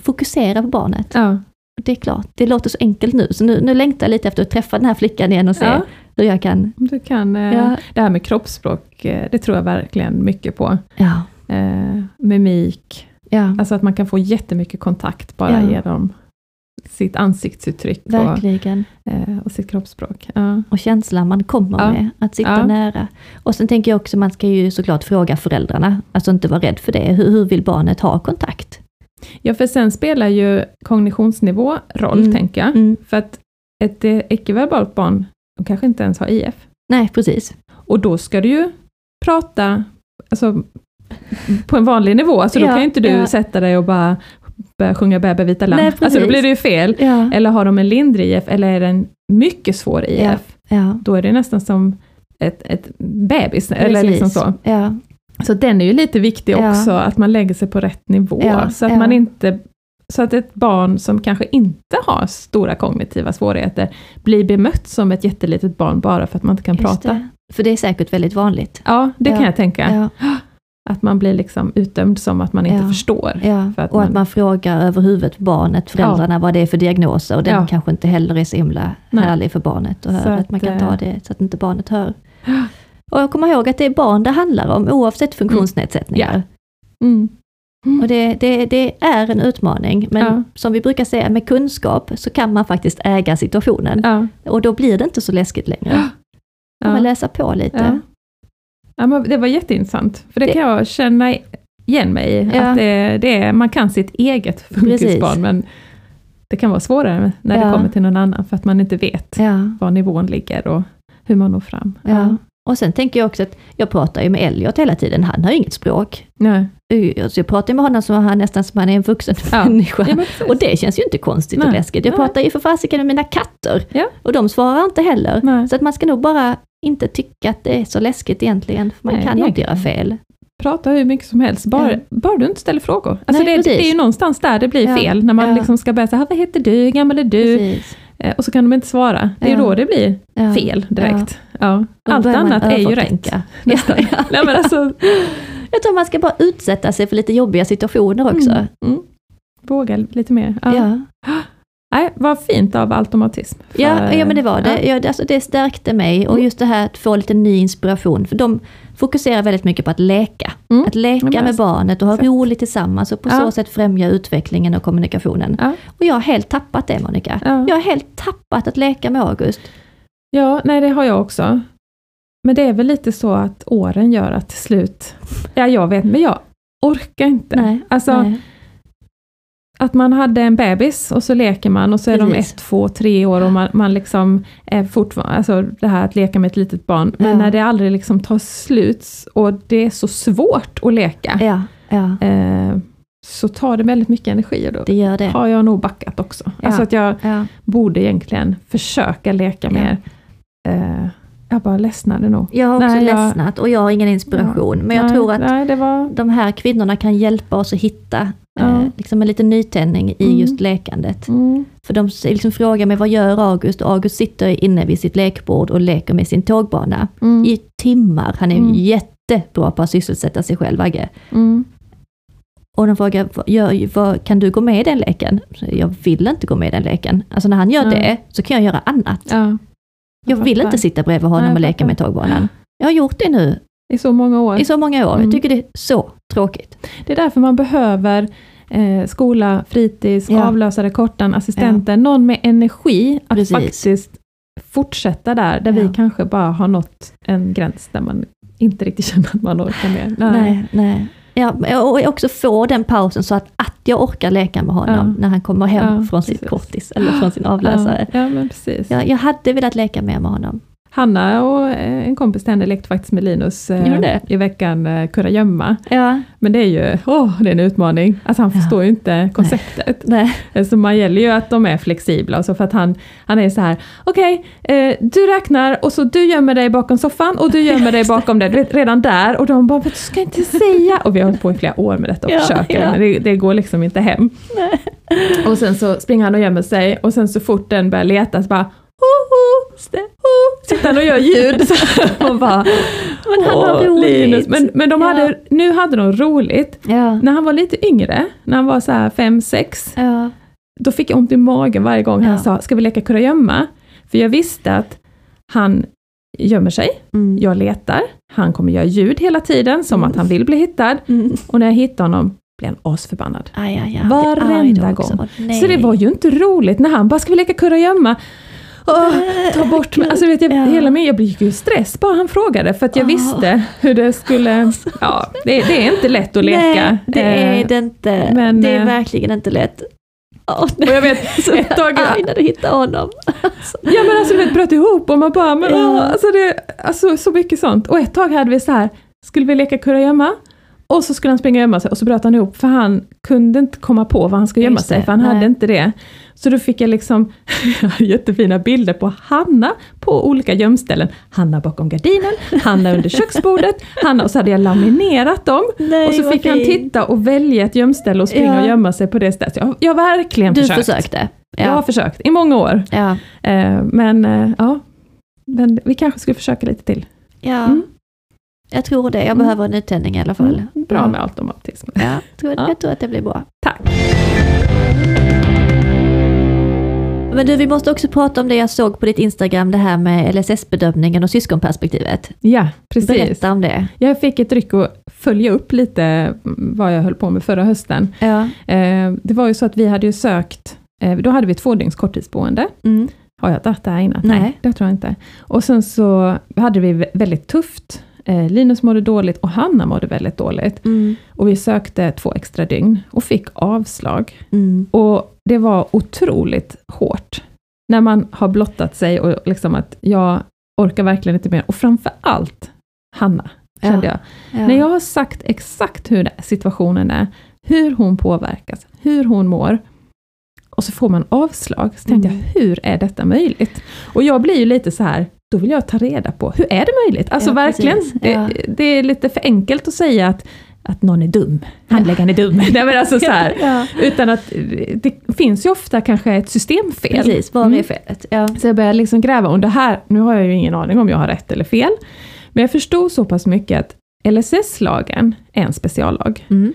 Fokusera på barnet. Ja. Det är klart, det låter så enkelt nu, så nu, nu längtar jag lite efter att träffa den här flickan igen och se Ja. hur jag kan... Du kan, eh, Ja. Det här med kroppsspråk, eh, det tror jag verkligen mycket på. Ja, Eh, mimik, ja alltså att man kan få jättemycket kontakt bara Ja. genom sitt ansiktsuttryck och, verkligen. eh, och sitt kroppsspråk. Ja. Och känslan man kommer Ja. med, att sitta Ja. nära. Och sen tänker jag också, man ska ju såklart fråga föräldrarna, alltså inte vara rädd för det. Hur, hur vill barnet ha kontakt? Ja, för sen spelar ju kognitionsnivå roll, Mm. tänker jag. Mm. För att ett eh, icke-verbalt barn, de kanske inte ens har IF. Nej, precis. Och då ska du ju prata alltså, på en vanlig nivå, så då Ja, kan ju inte du ja. sätta dig och bara börja sjunga Bäbe vita lamm. Alltså då blir det ju fel. Ja, Eller har de en lindrig IF, eller är det en mycket svår IF? Då är det nästan som ett, ett bebis, eller precis. liksom så. Ja, Så den är ju lite viktig Ja. också, att man lägger sig på rätt nivå, Ja, så att ja. man inte Så att ett barn som kanske inte har stora kognitiva svårigheter blir bemött som ett jättelitet barn bara för att man inte kan Just prata. det. För det är säkert väldigt vanligt. Ja, det kan Ja. jag tänka. Ja, (gasps) Att man blir liksom utdömd som att man inte Ja. förstår. ja. För att och att man- man frågar över huvudet barnet, föräldrarna, vad det är för diagnoser. Och den Ja. kanske inte heller är så himla Nej. härlig för barnet att höra. Att man att, kan eh, ta det så att inte barnet hör. (gasps) Och jag kommer ihåg att det är barn det handlar om oavsett funktionsnedsättningar. Mm. Och det, det, det är en utmaning, men Ja. som vi brukar säga, med kunskap så kan man faktiskt äga situationen. Ja. Och då blir det inte så läskigt längre. Man Ja. läsa på lite. Ja. Ja, men det var jätteintressant, för det, Det- kan jag känna igen mig i. Ja. Att det, det är, man kan sitt eget funkisbarn, Precis. men det kan vara svårare när Ja. det kommer till någon annan, för att man inte vet Ja. var nivån ligger och hur man når fram. Ja. Och sen tänker jag också att jag pratar ju med Elliot hela tiden, han har ju inget språk. Nej. Så jag pratar med honom som han nästan som han är en vuxen Ja. människa. Ja. Och det känns ju inte konstigt och Nej. läskigt. Jag Nej. pratar ju för fasiken med mina katter. Ja. Och de svarar inte heller. Nej. Så att man ska nog bara inte tycka att det är så läskigt egentligen. För man kan inte göra fel. Prata hur mycket som helst, bara, bara du inte ställer frågor. Alltså Nej, det, det är ju någonstans där det blir fel, när man liksom ska börja säga, vad heter du, hur gammal är du? Precis. Eh, Och så kan de inte svara. Det är Ja. då det blir Ja. fel direkt. Ja. Allt annat är ju rätt. Nästan. Ja. (laughs) (laughs) Nej, men alltså, Jag tror man ska bara utsätta sig för lite jobbiga situationer också. Mm. Mm. Våga lite mer. Ja. (gasps) Nej, vad fint av automatism. För- Ja, ja men det var det. Ja. alltså, det stärkte mig och Mm. just det här att få lite ny inspiration. För de fokuserar väldigt mycket på att leka. Mm. Att leka Ja, med barnet och ha roligt tillsammans och på Ja. så sätt främja utvecklingen och kommunikationen. Och jag har helt tappat det Monica. Ja. Jag har helt tappat att leka med August. ja, nej det har jag också. Men det är väl lite så att åren gör att till slut, ja jag vet, men jag orkar inte. Nej, alltså nej. Att man hade en bebis och så leker man och så är de Precis. ett, två, tre år och man, man liksom är fortfarande, alltså det här att leka med ett litet barn, men Ja. när det aldrig liksom tar slut och det är så svårt att leka, Ja, ja, eh, så tar det väldigt mycket energi och då det det. har jag nog backat också. Ja. Alltså att jag Ja. borde egentligen försöka leka Ja. mer. Eh, jag bara ledsnade nog. Jag har också Nej, jag- ledsnat och jag har ingen inspiration. Men jag nej, tror att Nej, var... de här kvinnorna kan hjälpa oss att hitta Ja. eh, liksom en liten nytändning i Mm. just lekandet. Mm, För de liksom frågar mig, vad gör August? August sitter inne vid sitt lekbord och leker med sin tågbana mm, i timmar. Han är Mm. jättebra på att sysselsätta sig själv, Agge. mm, Och de frågar, vad, gör, vad, kan du gå med i den leken? Så Jag vill inte gå med i den leken. Alltså när han gör det, så kan jag göra annat. ja. Jag vill fattar. inte sitta bredvid honom Nej, jag och leka med tågbanan. Jag har gjort det nu I så många år. i så många år. Mm. Jag tycker det är så tråkigt. Det är därför man behöver eh, skola, fritids, Ja. avlösare, kortan, assistenter, någon med energi att Precis. faktiskt fortsätta där, där Ja. vi kanske bara har nått en gräns där man inte riktigt (laughs) känner att man orkar mer. Nej, nej. Ja, och också få den pausen så att, att jag orkar leka med honom Ja. när han kommer hem Ja, från sitt precis. kortis eller från sin avlösare. Ja, ja, men precis. Jag, jag hade velat leka mer med honom. Hanna och eh, en kompis till henne lekte faktiskt med Linus eh, i veckan, eh, kurragömma. Ja, Men det är ju, åh, det är en utmaning. Alltså han Ja. förstår ju inte konceptet. nej. Så man gäller ju att de är flexibla och så för att han, han är så här, okej, eh, du räknar och så du gömmer dig bakom soffan och du gömmer dig bakom det, vet, redan där. Och de bara, du ska inte säga. Och vi har hållit på i flera år med detta och Ja, försöker, ja. men det, det går liksom inte hem. Och sen så springer han och gömmer sig och sen så fort den börjar leta så bara, ho, ho, sitter han och gör ljud. Så (laughs) man bara, Men han har "Åh, roligt." Men, men de Ja. hade, nu hade de roligt. Ja, När han var lite yngre, när han var så här fem, sex, ja, då fick jag ont i magen varje gång han sa, ska vi leka kurragömma? För jag visste att han gömmer sig, mm. jag letar, han kommer göra ljud hela tiden, som att han vill bli hittad, Mm. och när jag hittar honom blir han asförbannad. Aj, aj, aj, Varenda gång. Nej. Så det var ju inte roligt när han bara, ska vi leka kurragömma? Åh, ta bort mig. Alltså, vet jag, Ja. hela min, jag gick ju i stress bara han frågade, för att jag Åh. visste hur det skulle... Ja, det, det är inte lätt att leka. Nej, det är Eh, det inte. men, det är eh, verkligen inte lätt. Åh, Och jag vet, (laughs) så ett tag... arg när du hittar honom. Ja men alltså vet, bröt ihop och man bara, men Ja. åh, alltså, det, alltså så mycket sånt. Och ett tag hade vi så här, skulle vi leka kurragömma? Och så skulle han springa och gömma sig och så bröt han ihop för han kunde inte komma på var han skulle gömma sig för han nej. hade inte det. Så då fick jag liksom (laughs) jättefina bilder på Hanna på olika gömställen. Hanna bakom gardinen, Hanna under (laughs) köksbordet, Hanna och så hade jag laminerat dem. Nej, och så fick han titta och välja ett gömställe och springa Ja. och gömma sig på det stället. Jag, jag har verkligen Du försökt. försökte? Jag har Ja. försökt i många år. ja. Eh, men eh, ja, men vi kanske skulle försöka lite till. ja. Mm. Jag tror det. Jag Mm. behöver en nytändning i alla fall. Mm, bra Ja. med automatism. Ja, jag tror, Ja. jag tror att det blir bra. Tack. Men du, vi måste också prata om det jag såg på ditt Instagram, det här med LSS-bedömningen och syskonperspektivet. Ja, precis. Berätta om det. Jag fick ett ryck att följa upp lite mm, vad jag höll på med förra hösten. Ja. Eh, det var ju så att vi hade ju sökt, eh, då hade vi två dygns korttidsboende. Mm. Har jag dragit det här innan? Nej. det tror jag inte. Och sen så hade vi vä- väldigt tufft. Eh, Linus mådde dåligt och Hanna mådde väldigt dåligt. Mm. Och vi sökte två extra dygn och fick avslag. Mm. Och det var otroligt hårt. När man har blottat sig och liksom att jag orkar verkligen inte mer. Och framför allt Hanna, kände jag. Ja. När jag har sagt exakt hur situationen är, hur hon påverkas, hur hon mår, och så får man avslag, så tänkte Mm. jag, hur är detta möjligt? Och jag blir ju lite så här, då vill jag ta reda på, hur är det möjligt? Alltså Ja, verkligen. Ja. det, det är lite för enkelt att säga att, att någon är dum, handläggaren är dum. (laughs) Nej, men alltså så här, Ja. utan att det finns ju ofta kanske ett systemfel. Precis, Mm. är felet? Ja. Så jag började liksom gräva, och det här, nu har jag ju ingen aning om jag har rätt eller fel, men jag förstod så pass mycket att LSS-lagen är en speciallag. Mm.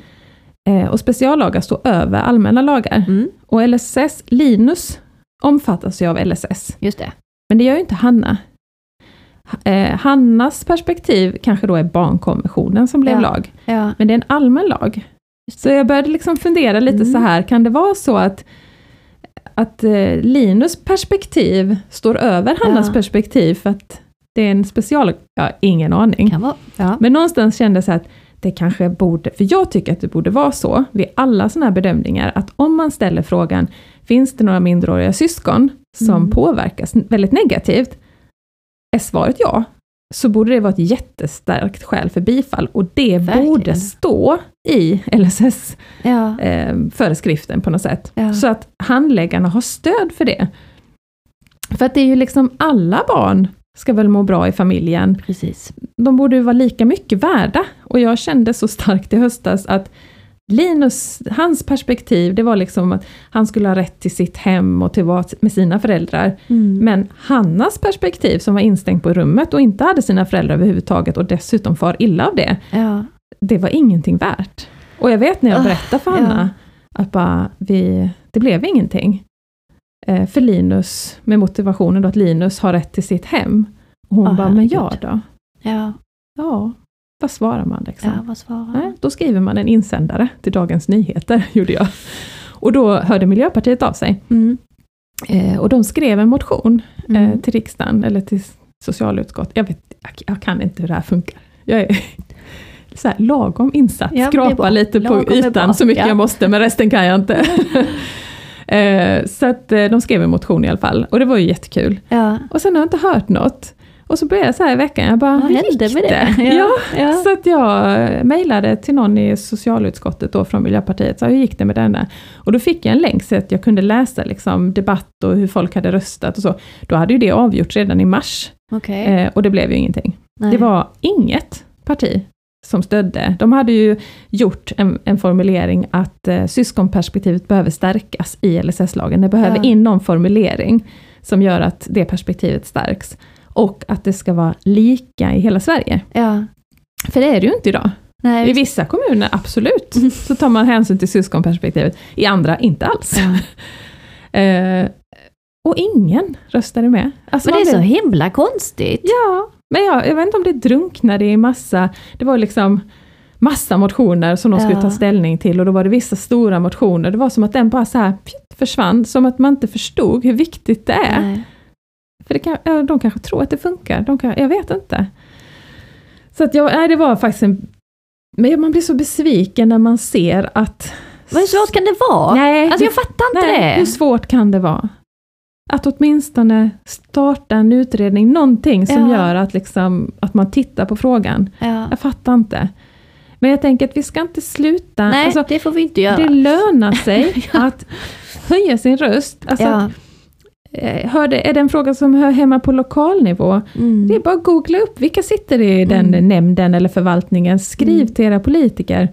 Eh, och speciallagar står över allmänna lagar. Mm. Och LSS, Linus omfattas ju av LSS, Just det. men det gör ju inte Hanna. Eh, Hannas perspektiv kanske då är barnkonventionen som blev Ja. lag, Ja. men det är en allmän lag. Så jag började liksom fundera lite Mm. så här, kan det vara så att, att eh, Linus perspektiv står över Hannas Ja. perspektiv för att det är en special... Ja, ingen aning. Kan vara. Ja. Men någonstans kände jag så här att det kanske borde, för jag tycker att det borde vara så vid alla sådana här bedömningar, att om man ställer frågan, finns det några minderåriga syskon som Mm. påverkas väldigt negativt? Är svaret ja, så borde det vara ett jättestarkt skäl för bifall, och det Verkligen. borde stå i LSS-föreskriften Ja. på något sätt. Ja. Så att handläggarna har stöd för det. För att det är ju liksom alla barn ska väl må bra i familjen, Precis. de borde ju vara lika mycket värda. Och jag kände så starkt i höstas att Linus, hans perspektiv, det var liksom att han skulle ha rätt till sitt hem och till vara med sina föräldrar. Mm. Men Hannas perspektiv, som var instängd på rummet och inte hade sina föräldrar överhuvudtaget och dessutom far illa av det, Ja. det var ingenting värt. Och jag vet när jag Ah, berättade för ja. Hanna, att bara, vi, det blev ingenting. Eh, för Linus, med motivationen då att Linus har rätt till sitt hem. Och hon Ah, bara, men ja herregud. då? Ja. Ja, vad svarar man liksom? ja, vad svarar han? då skriver man en insändare till Dagens Nyheter, (laughs) gjorde jag. Och då hörde Miljöpartiet av sig. Mm. Eh, och de skrev en motion eh, Mm. till riksdagen, eller till socialutskott. Jag, vet, jag, jag kan inte hur det här funkar. Jag är (laughs) så här, lagom insatt, Ja, skrapa lite på Lagom bra, ytan så mycket ja. jag måste, men resten kan jag inte. (laughs) eh, så att eh, de skrev en motion i alla fall, och det var ju jättekul. Ja. Och sen har jag inte hört något. Och så började jag så här i veckan, jag bara, Vad hände med det? (laughs) Ja, ja. så att jag mejlade till någon i socialutskottet då från Miljöpartiet, så hur gick det med denna? Och då fick jag en länk så att jag kunde läsa liksom, debatt och hur folk hade röstat och så. Då hade ju det avgjorts redan i mars, Okej. eh, och det blev ju ingenting. Nej. Det var inget parti som stödde. De hade ju gjort en, en formulering att eh, syskonperspektivet behöver stärkas i LSS-lagen. Det behöver Ja. in någon formulering som gör att det perspektivet stärks. Och att det ska vara lika i hela Sverige. Ja. För det är det ju inte idag. Nej, I vissa kommuner, absolut, så tar man hänsyn till syskonperspektivet. I andra, inte alls. Ja. (laughs) Eh, och ingen röstade med. Alltså Men det är så himla konstigt. Ja, men jag, jag vet inte om det drunknade i massa, det var liksom massa motioner som de skulle Ja. ta ställning till och då var det vissa stora motioner. Det var som att den bara så här försvann, som att man inte förstod hur viktigt det är. Nej. För det kan, ja, de kanske tror att det funkar, de kan, jag vet inte. Så att jag, nej, det var faktiskt en... Men man blir så besviken när man ser att... Vad svårt kan det vara? Nej, Alltså jag fattar inte nej, hur det. svårt kan det vara? Att åtminstone starta en utredning, någonting som Ja. gör att, liksom, att man tittar på frågan. Ja. Jag fattar inte. Men jag tänker att vi ska inte sluta. Nej, Alltså, det får vi inte göra. det lönar sig (laughs) att höja sin röst. Alltså, eh, hör det, är det en fråga som hör hemma på lokal nivå, Mm. det är bara att googla upp vilka sitter i den Mm. nämnden eller förvaltningen. Skriv Mm. till era politiker.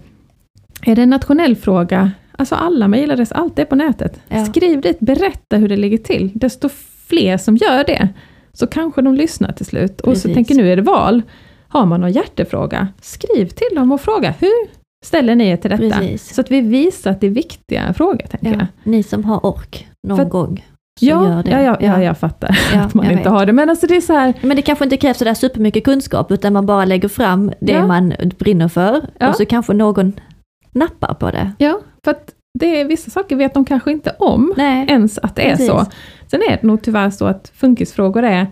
Är det en nationell fråga, alltså alla mejladress, allt är på nätet. Ja. Skriv dit, berätta hur det ligger till. Desto fler som gör det, så kanske de lyssnar till slut. Och så Precis. tänker nu är det val. Har man någon hjärtefråga, skriv till dem och fråga hur ställer ni er till detta? Precis. Så att vi visar att det är viktiga frågor, tänker jag. Ja. Ni som har ork någon För- gång. Ja, gör det. ja, ja, ja, jag fattar Ja, (laughs) att man inte vet. har det. Men alltså det är så här, Men det kanske inte krävs sådär supermycket kunskap, utan man bara lägger fram det Ja. man brinner för. Ja. Och så kanske någon nappar på det. ja, för att det är vissa saker vet de kanske inte om, Nej, ens att det är Precis. så. Sen är det nog tyvärr så att funkisfrågor är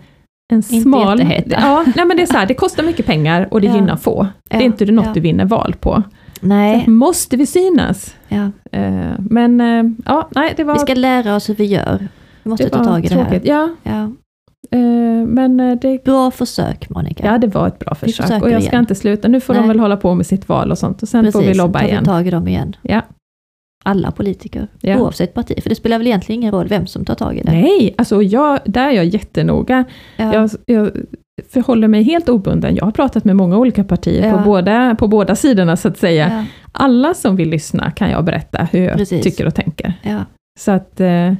en Inte smal... jätteheta. Ja, nej men det är så här, det kostar mycket pengar och det Ja. gynnar få. Det är inte något ja. du vinner val på. Nej. Så måste vi synas? Ja. Eh, men eh, ja, nej det var, Vi ska lära oss hur vi gör. Vi måste ta tag i det här. Ja, Ja. eh, men eh, det, Bra försök Monica. ja, det var ett bra försök och jag ska igen. inte sluta. Nu får de Nej. väl hålla på med sitt val och sånt och sen får vi lobba tar igen. vi tag i dem igen. Ja. Alla politiker, Ja. oavsett parti. För det spelar väl egentligen ingen roll vem som tar tag i det. Nej, alltså jag, där är jag jättenoga. Ja. Jag, jag förhåller mig helt obunden. Jag har pratat med många olika partier Ja. på, båda, på båda sidorna så att säga. ja. Alla som vill lyssna kan jag berätta hur jag Precis. tycker och tänker. Så att, eh,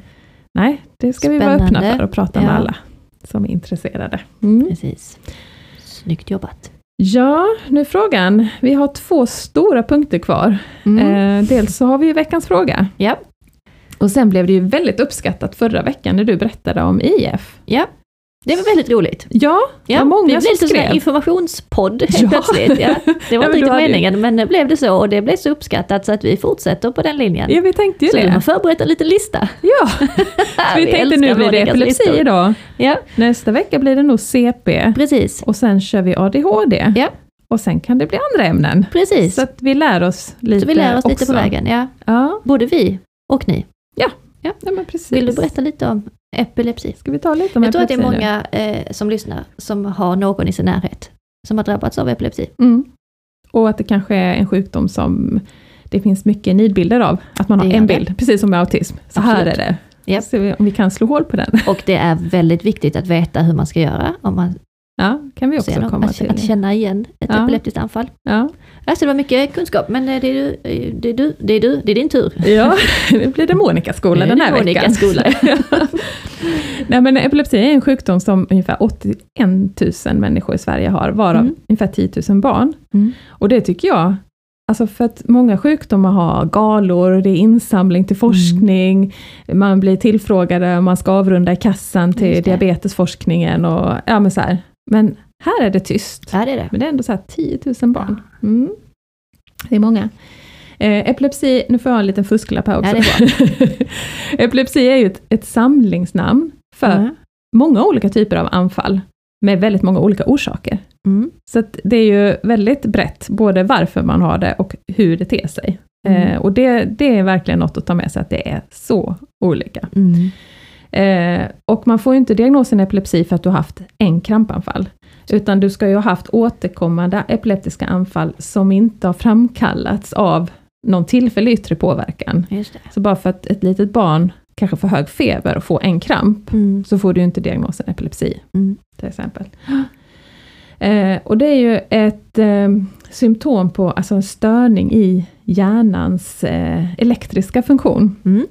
nej, det ska vi vara öppna Spännande. för och prata Ja. med alla som är intresserade. Mm. Precis. Snyggt jobbat. Ja, nu är frågan. Vi har två stora punkter kvar. Mm. Eh, dels så har vi ju veckans fråga. Ja. Och sen blev det ju väldigt uppskattat förra veckan när du berättade om IF. ja, det var väldigt roligt. Ja, det Ja, många det blev som lite sån här skrev. informationspodd helt Ja. plötsligt. Ja. Det var Ja, inte riktigt meningen, men det blev det så och det blev så uppskattat så att vi fortsätter på den linjen. Ja, vi tänkte ju så det. du har förberett en liten lista. Ja, (laughs) vi, tänkte älskar nu blir det epilepsi listor. idag. Ja, Nästa vecka blir det nog CP. precis. Och sen kör vi ADHD. Ja. Och sen kan det bli andra ämnen. Precis. Så att vi lär oss lite Så vi lär oss lite också. på vägen. Ja. Ja, Både vi och ni. ja men precis. Vill du berätta lite om epilepsi? Ska vi ta lite om Jag tror att det är många eh, som lyssnar som har någon i sin närhet som har drabbats av epilepsi. Mm. Och att det kanske är en sjukdom som det finns mycket nidbilder av. Att man har en det. bild, precis som med autism. Så här Absolut. är det. Japp. Så vi om vi kan slå hål på den. Och det är väldigt viktigt att veta hur man ska göra om man Ja, kan vi också komma Att, till. att känna igen ett Ja. epileptiskt anfall. Ja. Alltså det var mycket kunskap, men eh, det är du, eh, det är du, det är du, det är din tur. Ja, (laughs) nu blir det Monica-skola den här veckan. Monica-skola. (laughs) Nej men epilepsi är en sjukdom som ungefär 81 000 människor i Sverige har, varav Mm. ungefär 10 000 barn. Mm. Och det tycker jag, alltså för att många sjukdomar har galor, det är insamling till forskning, man blir tillfrågade om man ska avrunda i kassan till diabetesforskningen och ja men så här. Men här är det tyst. Ja, det är det. Men det är ändå så här 10 000 barn. Mm. Det är många. Eh, epilepsi, nu får jag en liten fusklapp här också. Ja, det (laughs) epilepsi är ju ett, ett samlingsnamn för Mm. många olika typer av anfall med väldigt många olika orsaker. Mm. Så det är ju väldigt brett, både varför man har det och hur det ter sig. Mm. Eh, och det, det är verkligen något att ta med sig, att det är så olika. Mm. Eh, och man får ju inte diagnosen epilepsi för att du har haft en krampanfall, utan du ska ju ha haft återkommande epileptiska anfall som inte har framkallats av någon tillfällig yttre påverkan. Så bara för att ett litet barn kanske får hög feber och får en kramp, Mm. så får du ju inte diagnosen epilepsi, Mm. till exempel. Eh, och det är ju ett eh, symptom på alltså en störning i hjärnans eh, elektriska funktion. Mm.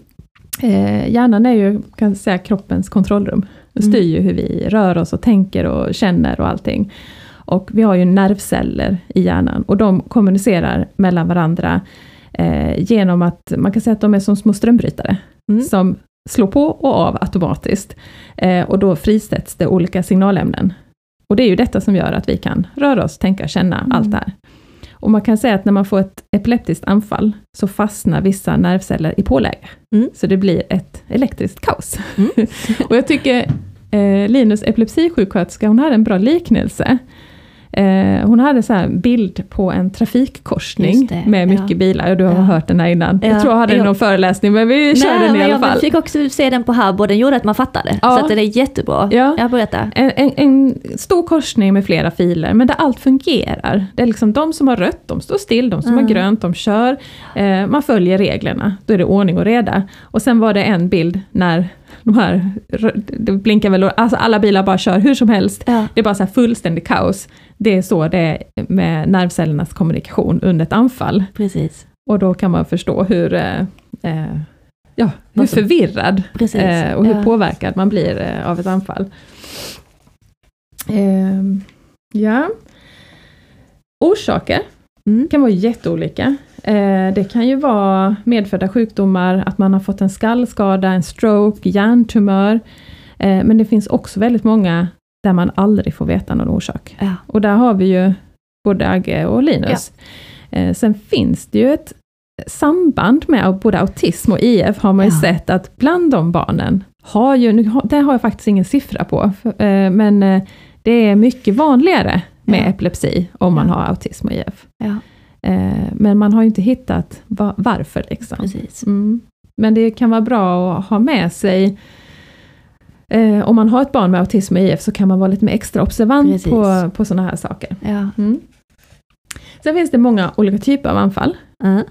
Eh, hjärnan är ju, kan säga, kroppens kontrollrum. Den styr Mm. ju hur vi rör oss och tänker och känner och allting. Och vi har ju nervceller i hjärnan och de kommunicerar mellan varandra eh, genom att, man kan säga att de är som små strömbrytare, Mm. som slår på och av automatiskt. Eh, och då frisätts det olika signalämnen. Och det är ju detta som gör att vi kan röra oss, tänka, känna, Mm. allt det här. Och man kan säga att när man får ett epileptiskt anfall, så fastnar vissa nervceller i påläge. Mm. Så det blir ett elektriskt kaos. Mm. (laughs) och jag tycker eh, Linus epilepsisjuksköterska, hon hade en bra liknelse. Eh, hon hade så här bild på en trafikkorsning det, med mycket ja. bilar, du har Ja. hört den här innan. Ja, Jag tror jag hade den jo. någon föreläsning, men vi kör den i alla jag fall. fick också se den på Hub och den gjorde att man fattade. Ja. Så att det är jättebra. Ja. Jag berättar. En, en, en stor korsning med flera filer, men där allt fungerar. Det är liksom de som har rött, de står still, de som har Mm. grönt, de kör. Eh, man följer reglerna, då är det ordning och reda. Och sen var det en bild när de här, det blinkar väl, alltså alla bilar bara kör hur som helst. Ja. Det är bara så här fullständig kaos. Det är så det är med nervcellernas kommunikation under ett anfall. Precis. Och då kan man förstå hur, eh, eh, ja, hur förvirrad eh, och hur ja. påverkad man blir eh, av ett anfall. Ehm, ja. Orsaker Mm. kan vara jätteolika. Eh, det kan ju vara medfödda sjukdomar, att man har fått en skallskada, en stroke, hjärntumör. Eh, men det finns också väldigt många där man aldrig får veta någon orsak. Ja. Och där har vi ju både Agge och Linus. Eh, sen finns det ju ett samband med både autism och IF har man ju Ja. sett att bland de barnen har ju, nu det har jag faktiskt ingen siffra på, men det är mycket vanligare med Ja. epilepsi om man Ja. har autism och IF. Eh, Men man har ju inte hittat va- varför. Liksom. precis. Mm. Men det kan vara bra att ha med sig eh, om man har ett barn med autism och IF så kan man vara lite mer extra observant Precis. på, på sådana här saker. Ja. Mm. Sen finns det många olika typer av anfall. Mm.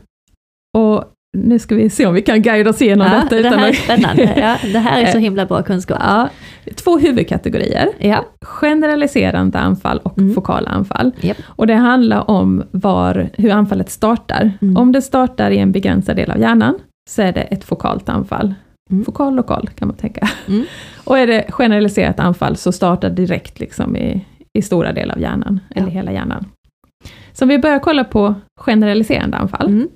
Och nu ska vi se om vi kan guida oss igenom Ja, detta. det Utan här är spännande. Ja, det här är så (laughs) himla bra kunskap. ja, två huvudkategorier. Ja. Generaliserande anfall och Mm. fokala anfall. Japp. Och det handlar om var, hur anfallet startar. Mm. Om det startar i en begränsad del av hjärnan, så är det ett fokalt anfall. Mm. Fokal lokal kan man tänka. Mm. (laughs) Och är det generaliserat anfall så startar det direkt liksom i, i stora delar av hjärnan, Ja. eller hela hjärnan. Så om vi börjar kolla på generaliserande anfall, Mm.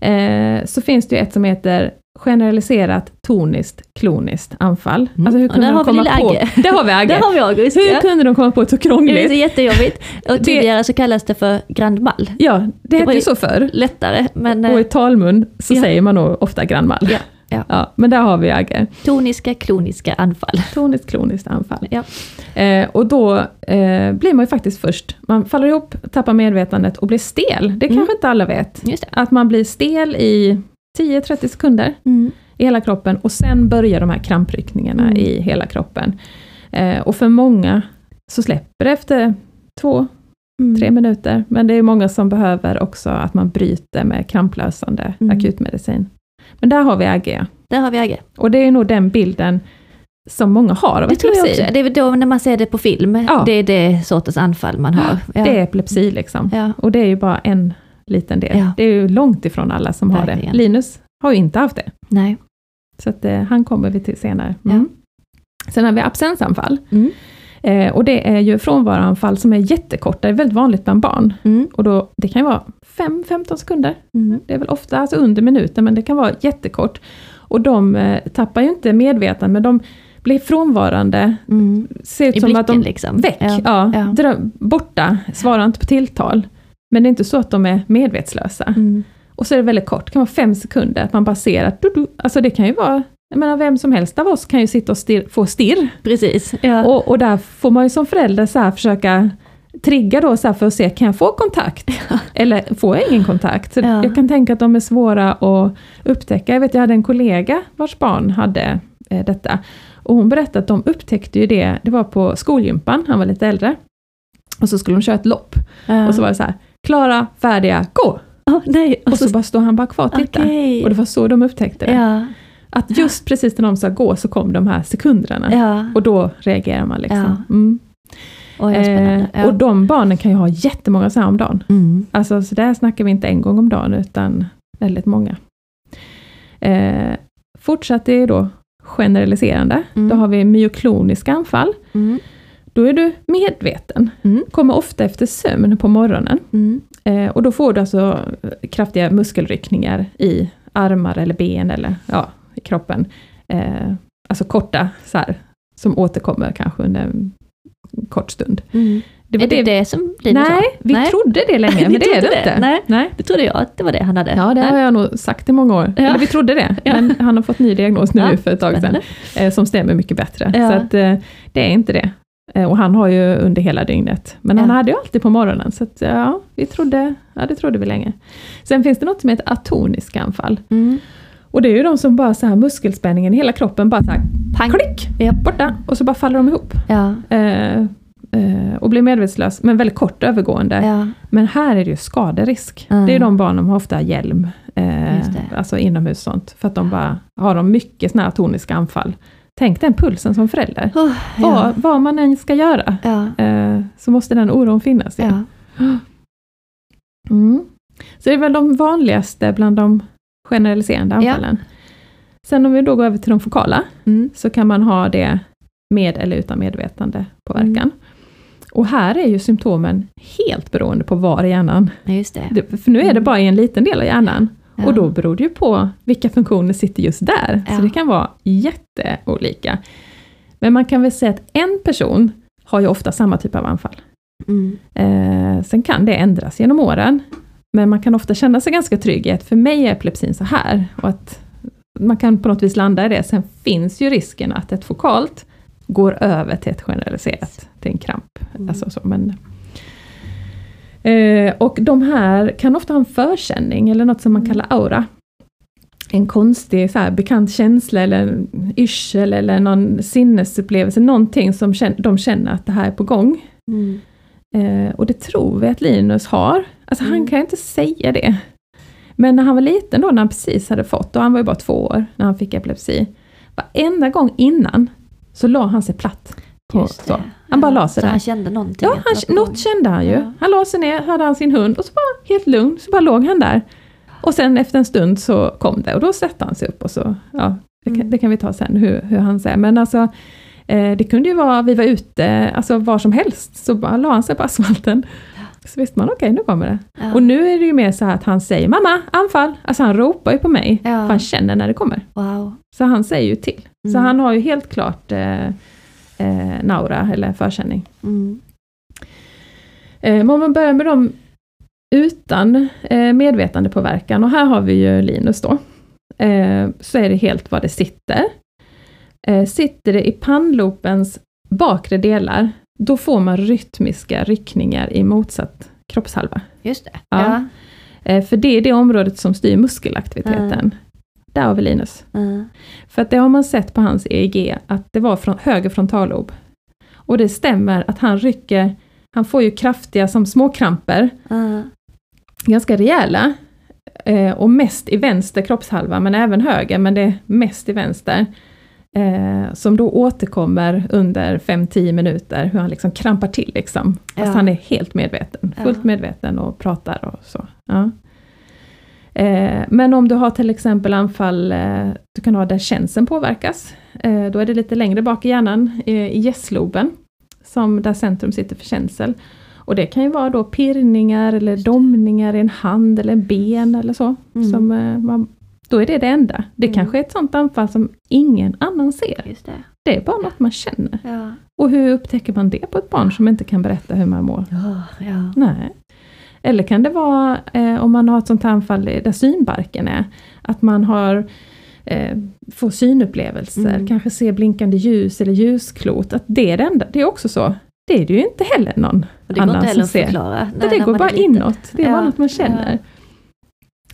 Eh, så finns det ju ett som heter generaliserat toniskt kloniskt anfall. Mm. Alltså hur kunde de komma på... (laughs) Agge. Där har vi Agge! Där har vi August. Hur Ja. kunde de komma på ett så Det är krångligt? jättejobbigt. (laughs) Och tidigare så kallas det för Grand Mal. Ja, det hette ju ju- så förr. Lättare, men Och i eh, talmun så Ja. säger man nog ofta grannmall. Ja, ja. Ja, men där har vi Agge. toniska, kloniska anfall. Toniskt kloniskt anfall. Ja. Eh, och då eh, blir man ju faktiskt först, man faller ihop, tappar medvetandet och blir stel. Det Mm. kanske inte alla vet. Att man blir stel i 10-30 sekunder Mm. i hela kroppen och sen börjar de här krampryckningarna Mm. i hela kroppen. Eh, och för många så släpper det efter två, Mm. tre minuter. Men det är många som behöver också att man bryter med kramplösande Mm. akutmedicin. Men där har vi AG. Där har vi Agge. Och det är nog den bilden som många har av Det tror jag epilepsi. också. Det är då när man ser det på film. Ja. Det är det sortens anfall man har. Ja. Det är epilepsi liksom. Ja. Och det är ju bara en liten del. Ja. Det är ju långt ifrån alla som har Verkligen. det. Linus har ju inte haft det. Nej. Så att, eh, han kommer vi till senare. Mm. Sen har vi absensanfall. Mm. Eh, och det är ju frånvaroanfall som är jättekorta, det är väldigt vanligt bland barn. Mm. Och då, det kan ju vara 5-15 sekunder. Mm. Det är väl ofta alltså under minuten, men det kan vara jättekort. Och de eh, tappar ju inte medvetande, men de blir frånvarande. Mm. Ser ut I som blicken att de liksom. väck, ja, Ja. Ja. Dröm, borta, svarar inte på tilltal. Men det är inte så att de är medvetslösa. Mm. Och så är det väldigt kort, det kan vara fem sekunder, att man bara ser att du, du, alltså det kan ju vara, jag menar vem som helst av oss kan ju sitta och stirr, få stirr. Precis. Ja. Och, och där får man ju som förälder så försöka trigga då så för att se, kan jag få kontakt? Eller får jag ingen kontakt? Så Ja. Jag kan tänka att de är svåra att upptäcka. Jag vet, jag hade en kollega vars barn hade eh, detta. Och hon berättade att de upptäckte ju det, det var på skolgympan, han var lite äldre. Och så skulle de köra ett lopp. Ja. Och så var det så här, klara, färdiga, gå! Åh, nej. Och så bara står han bara kvar och tittar. Okej. Och det var så de upptäckte det. Att just precis när de sa gå så kom de här sekunderna. Ja. Och då reagerar man liksom. Ja. Mm. Oj. Eh, Ja. och de barnen kan ju ha jättemånga så här om dagen. Mm. Alltså så där snackar vi inte en gång om dagen utan väldigt många. Eh, fortsatt är då generaliserande. Mm. Då har vi myokloniska anfall. Mm. Då är du medveten. Mm. Kommer ofta efter sömn på morgonen. Mm. Eh, och då får du alltså kraftiga muskelryckningar i armar eller ben eller ja, i kroppen. Eh, alltså korta så här, som återkommer kanske under en kort stund. Mm. Det var är det det, det som Linus sa? Nej, vi Nej. trodde det länge, (laughs) men det är det det? inte. Nej. Nej. Det trodde jag att det var det han hade. Ja, det Nej. har jag nog sagt i många år. Ja. Eller vi trodde det, Ja. men han har fått ny diagnos nu Ja, för ett tag sedan, eh, som stämmer mycket bättre. Så att, eh, det är inte det. Eh, och han har ju under hela dygnet. Men Ja. han hade ju alltid på morgonen, så att, ja, vi trodde, ja, det trodde vi länge. Sen finns det något som heter atoniska anfall. Mm. Och det är ju de som bara så här muskelspänningen i hela kroppen bara så här, Pang. klick, Ja. borta, och så bara faller de ihop. Ja. Eh, eh, och blir medvetslös, men väldigt kort övergående. Ja. Men här är det ju skaderisk. Mm. Det är de barn som har ofta hjälm, eh, alltså inomhus sånt, för att de bara har de mycket såna här atoniska anfall. Tänk den pulsen som förälder. Oh, ja. Vad, vad man än ska göra, eh, så måste den oron finnas. Ja. Ja. Mm. Så det är väl de vanligaste bland de generaliserande Ja. anfallen. Sen om vi då går över till de fokala, Mm. så kan man ha det med eller utan medvetande påverkan. Mm. Och här är ju symptomen helt beroende på var i hjärnan. Ja, just det. Det, för nu är det Mm. bara i en liten del av hjärnan. Ja. Och då beror det ju på vilka funktioner sitter just där. Ja. Så det kan vara jätteolika. Men man kan väl säga att en person har ju ofta samma typ av anfall. Mm. Eh, sen kan det ändras genom åren. Men man kan ofta känna sig ganska trygg i att för mig är epilepsin så här. Och att man kan på något vis landa i det. Sen finns ju risken att ett fokalt går över till ett generaliserat, till en kramp. Mm. Alltså så, men, eh, och de här kan ofta ha en förkänning, eller något som man Mm. kallar aura. En konstig så här, bekant känsla, eller en yrsel, eller någon sinnesupplevelse, någonting som de känner att det här är på gång. Mm. Eh, och det tror vi att Linus har. Alltså han Mm. kan ju inte säga det. Men när han var liten då, när han precis hade fått, och han var ju bara två år när han fick epilepsi. Varenda gång innan så la han sig platt. På, så. Han bara Ja, la sig så där. han kände någonting? Ja, han, något kände han ju. Ja. Han la sig ner, hade han sin hund och så bara helt lugn, så bara låg han där. Och sen efter en stund så kom det och då satte han sig upp och så, ja, det kan, Mm. det kan vi ta sen hur, hur han säger. Men alltså, det kunde ju vara, vi var ute, alltså var som helst, så bara la han sig på asfalten. Så visste man, okej nu kommer det. Ja. Och nu är det ju mer så här att han säger mamma, anfall! Alltså han ropar ju på mig, Ja. för han känner när det kommer. Wow. Så han säger ju till. Så Mm. han har ju helt klart eh, eh, naura, eller förkänning. Mm. Eh, men om man börjar med dem utan eh, medvetandepåverkan, och här har vi ju Linus då, eh, så är det helt var det sitter. Eh, sitter det i pannlopens bakre delar, då får man rytmiska ryckningar i motsatt kroppshalva. Just det. Ja. Ja. Eh, för det är det området som styr muskelaktiviteten. Där har vi Linus. Ja. För att det har man sett på hans EEG, att det var från höger frontallob. Och det stämmer att han rycker, han får ju kraftiga som småkramper, Ja. ganska rejäla, eh, och mest i vänster kroppshalva, men även höger, men det är mest i vänster. Eh, som då återkommer under 5-10 minuter, hur han liksom krampar till liksom. Fast Ja. han är helt medveten, fullt Ja. medveten och pratar och så. Ja. Eh, men om du har till exempel anfall, eh, du kan ha där känseln påverkas. Eh, då är det lite längre bak i hjärnan, eh, i gässloben, som där centrum sitter för känsel. Och det kan ju vara då pirrningar eller domningar i en hand eller en ben eller så. Mm. Som, eh, man, då är det det enda. Det Mm. kanske är ett sånt anfall som ingen annan ser. Just det. Det är bara något man känner. Ja. Och hur upptäcker man det på ett barn som inte kan berätta hur man mår? Ja. ja. Nej. Eller kan det vara eh, om man har ett sånt anfall där synbarken är, att man har eh, får synupplevelser, Mm. kanske ser blinkande ljus eller ljusklot, att det är det enda. Det är också så. Det är det ju inte heller någon annan heller som ser. Nej, det går bara inåt, det är Ja, bara något man känner. ja.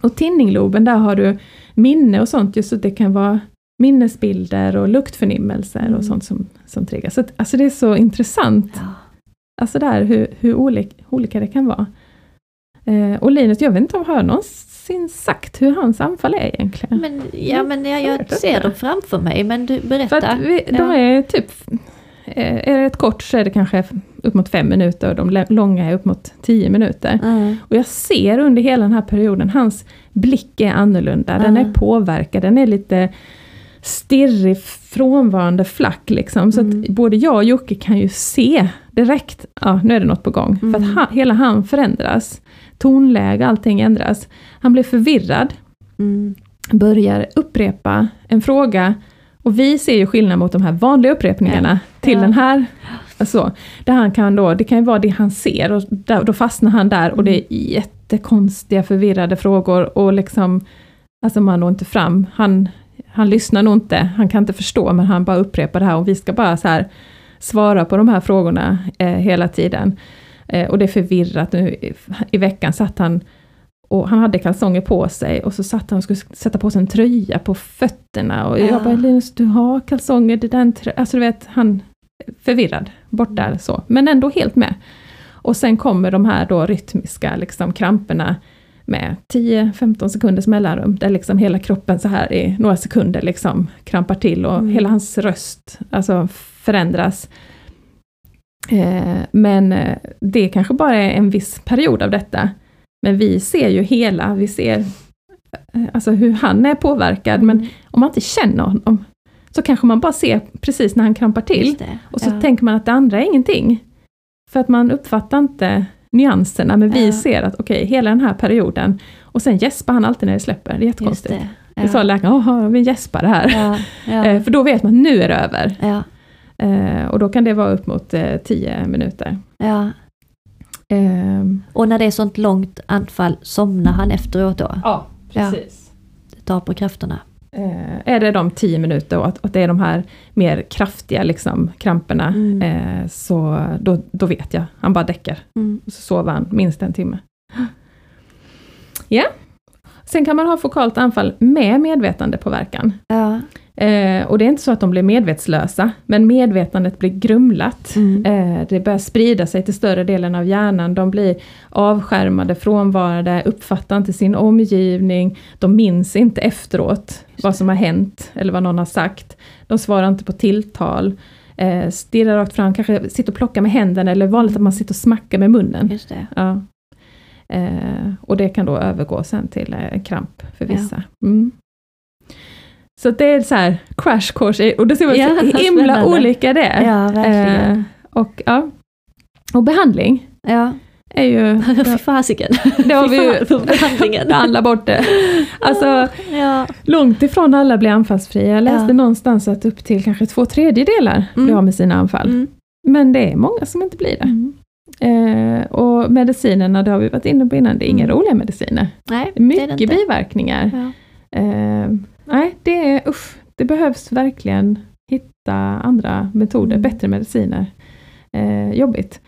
Och tinningloben, där har du minne och sånt, just så det kan vara minnesbilder och luktförnimmelser Mm. och sånt som, som triggar. Så att, alltså det är så intressant, Ja. alltså där hur, hur olika, olika det kan vara. Eh, och Linus, jag vet inte om jag har någonsin sagt hur hans anfall är egentligen. Men, ja, men jag, Jag ser dem framför mig, men du berätta. vi, de är typ, eh, är det ett kort så är det kanske upp mot fem minuter och de långa är upp mot tio minuter. Ja. Och jag ser under hela den här perioden, hans blick är annorlunda, den Ja. är påverkad, den är lite stirrig, frånvarande flack liksom. Så Mm. att både jag och Jocke kan ju se direkt, ja nu är det något på gång. För Mm. att han, hela han förändras. Tonläge, allting ändras. Han blir förvirrad, Mm. börjar upprepa en fråga. Och vi ser ju skillnad mot de här vanliga upprepningarna till Ja. den här. Alltså, där han kan då, det kan ju vara det han ser och där, då fastnar han där och det är jättekonstiga förvirrade frågor och liksom, alltså man når inte fram. Han, han lyssnar nog inte, han kan inte förstå men han bara upprepar det här och vi ska bara så här svara på de här frågorna eh, hela tiden. Eh, och det är förvirrat. Nu, i, I veckan satt han och han hade kalsonger på sig och så satt han och skulle sätta på sig en tröja på fötterna. Och Ja. jag bara, Linus du har kalsonger, det tröjan. Alltså du vet, han förvirrad, bort där så. Men ändå helt med. Och sen kommer de här då rytmiska liksom, kramperna med 10-15 sekunders mellanrum, där liksom hela kroppen så här i några sekunder liksom krampar till och Mm. hela hans röst alltså, förändras. Eh, men eh, det kanske bara är en viss period av detta. Men vi ser ju hela, vi ser eh, alltså hur han är påverkad, men Mm. om man inte känner honom, så kanske man bara ser precis när han krampar till. Det. Och så ja. tänker man att det andra är ingenting. För att man uppfattar inte nyanserna, men vi Ja. ser att okej, hela den här perioden, och sen gäspar han alltid när det släpper, det är jättekonstigt. det. Det sa läkaren, jaha, vi gäspar det här. Ja, ja, (laughs) Eh, För då vet man att nu är det över. ja, Eh, Och då kan det vara upp mot eh, 10 minuter. ja. Ehm, Och när det är sånt långt anfall, somnar han efteråt då? Ja, Ja. precis. Det tar på krafterna. Eh, är det de 10 minuter och att, att det är de här mer kraftiga liksom, kramperna, Mm. eh, så då, då vet jag. Han bara däckar. Mm. Så sover han minst en timme. (gasps) Ja. Sen kan man ha fokalt anfall med medvetandepåverkan. Ja. Eh, och det är inte så att de blir medvetslösa, men medvetandet blir grumlat. Mm. Eh, det börjar sprida sig till större delen av hjärnan, de blir avskärmade, frånvarande, uppfattar inte sin omgivning, de minns inte efteråt vad som har hänt eller vad någon har sagt. De svarar inte på tilltal, eh, stirrar rakt fram, kanske sitter och plockar med händerna eller vanligt att man sitter och smackar med munnen. Just det. Ja. Eh, och det kan då övergå sen till eh, kramp för Ja. vissa. Mm. Så det är så här crash course, och det ser man Ja, så (laughs) himla olika det är. Ja, verkligen. Eh, och, ja. och behandling Ja, är ju, (laughs) fy fasiken. (laughs) det har vi ju fan för behandlingen. behandla bort det. Alltså ja. långt ifrån alla blir anfallsfria. Jag läste Ja. någonstans att upp till kanske två tredjedelar blir Mm. av med sina anfall. Mm. Men det är många som inte blir det. Mm. Eh, och medicinerna, det har vi varit inne på innan, det är inga Mm. roliga mediciner. Nej, är det är det mycket inte. biverkningar. Ja. Eh, nej, det är usch, det behövs verkligen hitta andra metoder, Mm. bättre mediciner. Eh, jobbigt.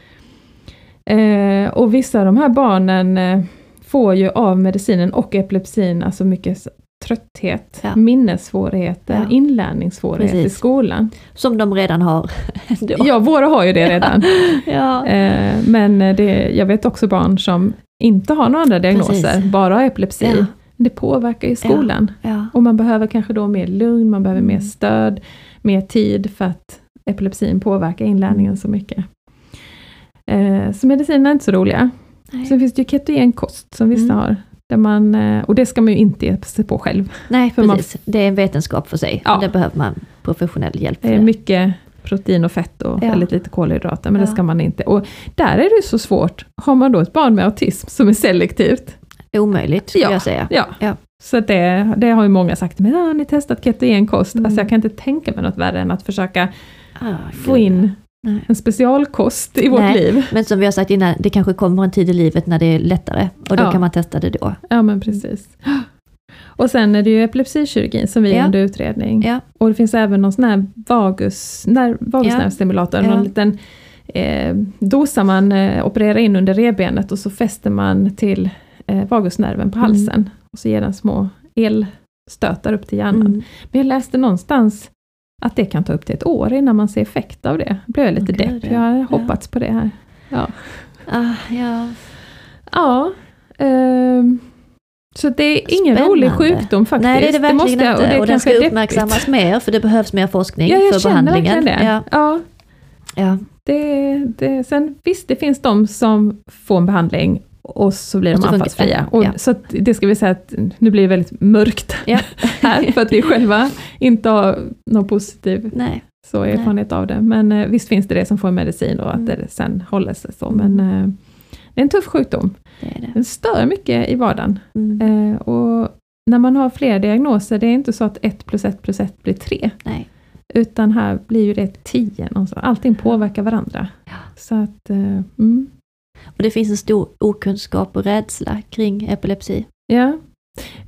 Eh, och vissa av de här barnen eh, får ju av medicinen och epilepsin alltså mycket trötthet, Ja. minnessvårigheter, Ja. inlärningssvårigheter i skolan. Som de redan har. (laughs) ändå. Ja, våra har ju det redan. (laughs) ja. Eh, men det, jag vet också barn som inte har några andra diagnoser, Precis. bara epilepsi. Ja. Det påverkar ju skolan. Ja. Och man behöver kanske då mer lugn, man behöver mer Mm. stöd, mer tid för att epilepsin påverkar inlärningen så mycket. Eh, så medicinerna är inte så roliga. Nej. Sen finns det ju ketogen kost som vissa Mm. har. Där man, eh, och det ska man ju inte ge sig på själv. Nej, för man- precis. Det är en vetenskap för sig. Ja. Det behöver man professionell hjälp Det är mycket protein och fett och Ja. väldigt lite kolhydrater, men det Ja. ska man inte. Och där är det ju så svårt. Har man då ett barn med autism som är selektivt, Omöjligt, skulle Ja. jag säga. ja. Ja. Så det, det har ju många sagt, men har ni testat ketogen kost? Mm. Alltså jag kan inte tänka mig något värre än att försöka Ah, få in Nej. en specialkost i vårt Nej. liv. Men som vi har sagt innan, det kanske kommer en tid i livet när det är lättare. Och då Ja. kan man testa det då. Ja men precis. (gasps) Och sen är det ju epilepsikirurgin som vi är Ja. under utredning. Ja. Och det finns även någon sån här vagus, vagusnervstimulator, Ja. någon liten eh, dosa man eh, opererar in under revbenet och så fäster man till eh, vagusnerven på Mm. halsen. Och så ger den små elstötar upp till hjärnan. Mm. Men jag läste någonstans att det kan ta upp till ett år innan man ser effekt av det. Då blev jag lite Okej, depp, det- jag har ja. hoppats på det här. Ja. Ah, ja. Ja. ehm, så det är ingen Spännande. rolig sjukdom faktiskt. Nej, det är det verkligen måste jag- inte. och det Och, den ska är uppmärksammas deppigt. mer, för det behövs mer forskning Ja, jag för behandlingen. det. Ja. Ja, Ja. det, det, sen visst, det finns de som får en behandling och så blir de anfallsfria. Och ja. Så det ska vi säga att nu blir det väldigt mörkt Ja. (laughs) här, för att vi själva inte har någon positiv Nej. så Nej. erfarenhet av det. Men eh, visst finns det det som får medicin och att Mm. det sen håller sig så. Mm. Men eh, det är en tuff sjukdom. Det är det. Den stör mycket i vardagen. Mm. Eh, och när man har fler diagnoser, det är inte så att 1 plus 1 plus 1 blir 3. Nej. Utan här blir ju det 10. någonstans. Allting påverkar varandra. Ja. Så att, mm, Och det finns en stor okunskap och rädsla kring epilepsi. ja.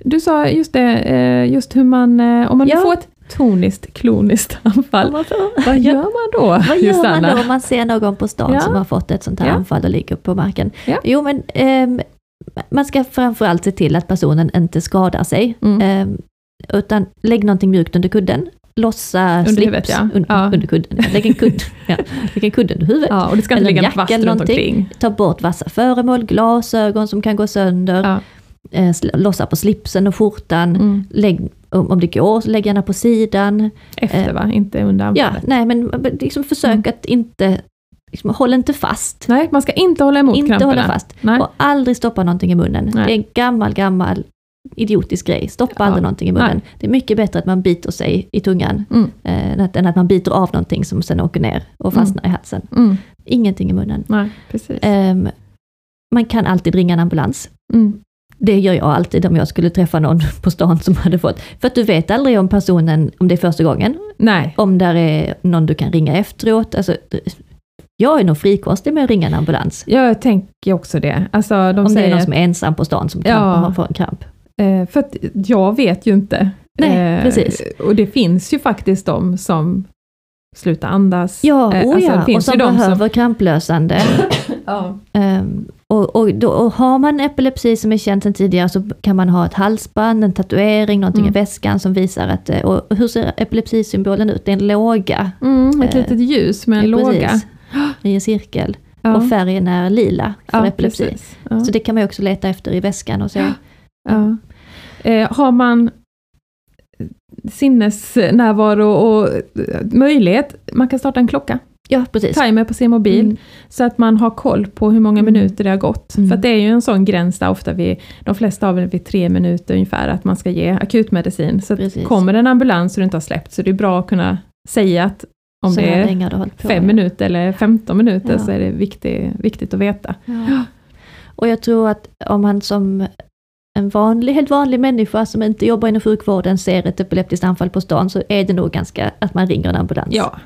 Du sa just det, eh, just hur man, eh, om man Ja. får ett toniskt, kloniskt (laughs) anfall. Vad gör man då, Vad gör man då om man ser någon på stan Ja. som har fått ett sånt här Ja. anfall och ligger på marken? Jo men ehm, man ska framförallt se till att personen inte skadar sig. Mm. Ehm, utan lägg någonting mjukt under kudden. Lossa Under slips ja. un- Ja. under kudden. Lägg en kudd, (laughs) ja. Lägg en kudd under huvudet. Ja, och det ska inte Eller en jacka eller någonting. Ta bort vassa föremål, glasögon som kan gå sönder. Ja. Eh, lossa på slipsen och skjortan. Mm. Lägg, om, om det går, så lägg gärna på sidan. Efter va, inte under Ja, anfallet. nej men liksom försök Mm. att inte, liksom, håll inte fast. Nej, man ska inte hålla emot inte kramperna. hålla fast. Nej. Och aldrig stoppa någonting i munnen. Nej. Det är en gammal, gammal idiotisk grej. Stoppa Ja. aldrig någonting i munnen. Nej. Det är mycket bättre att man biter sig i tungan Mm. eh, än att- än att man biter av någonting som sen åker ner och fastnar i halsen. Mm. Ingenting i munnen. Nej. Ehm, man kan alltid ringa en ambulans. Mm. Det gör jag alltid om jag skulle träffa någon (laughs) på stan som hade fått. För att du vet aldrig om personen, om det är första gången, Nej. om där är någon du kan ringa efteråt. Alltså, jag är nog frikostig med att ringa en ambulans. Jag tänker också det. Alltså, de om det är säger, någon som är ensam på stan som kan Ja. ha får en kramp. Eh, för att jag vet ju inte. Nej, Eh, precis. Och det finns ju faktiskt de som slutar andas. Ja, Eh, oh alltså, ja. och som behöver kramplösande. (coughs) Ja. Ehm, och, och, då, och har man epilepsi som är känd sedan tidigare så kan man ha ett halsband, en tatuering, någonting Mm. i väskan som visar att, eh, och hur ser epilepsisymbolen ut? Det är en låga. Mm, ett Eh, litet ljus med en Ja, låga. (gasps) I en cirkel. Ja. Och färgen är lila för epilepsi. Så det kan man också leta efter i väskan och se. (gasps) Ja. Eh, har man sinnesnärvaro och eh, möjlighet, man kan starta en klocka, Ja, precis. timer på sin mobil, Mm. så att man har koll på hur många Mm. minuter det har gått. Mm. För det är ju en sån gräns där ofta vid, de flesta har väl vid tre minuter ungefär, att man ska ge akutmedicin. Så kommer en ambulans och du inte har släppt, så det är bra att kunna säga att om Så det är fem minuter eller 15 minuter Ja. så är det viktigt, viktigt att veta. Ja. Och jag tror att om man som en vanlig, helt vanlig människa som inte jobbar inom sjukvården ser ett epileptiskt anfall på stan så är det nog ganska att man ringer en ambulans. Ja,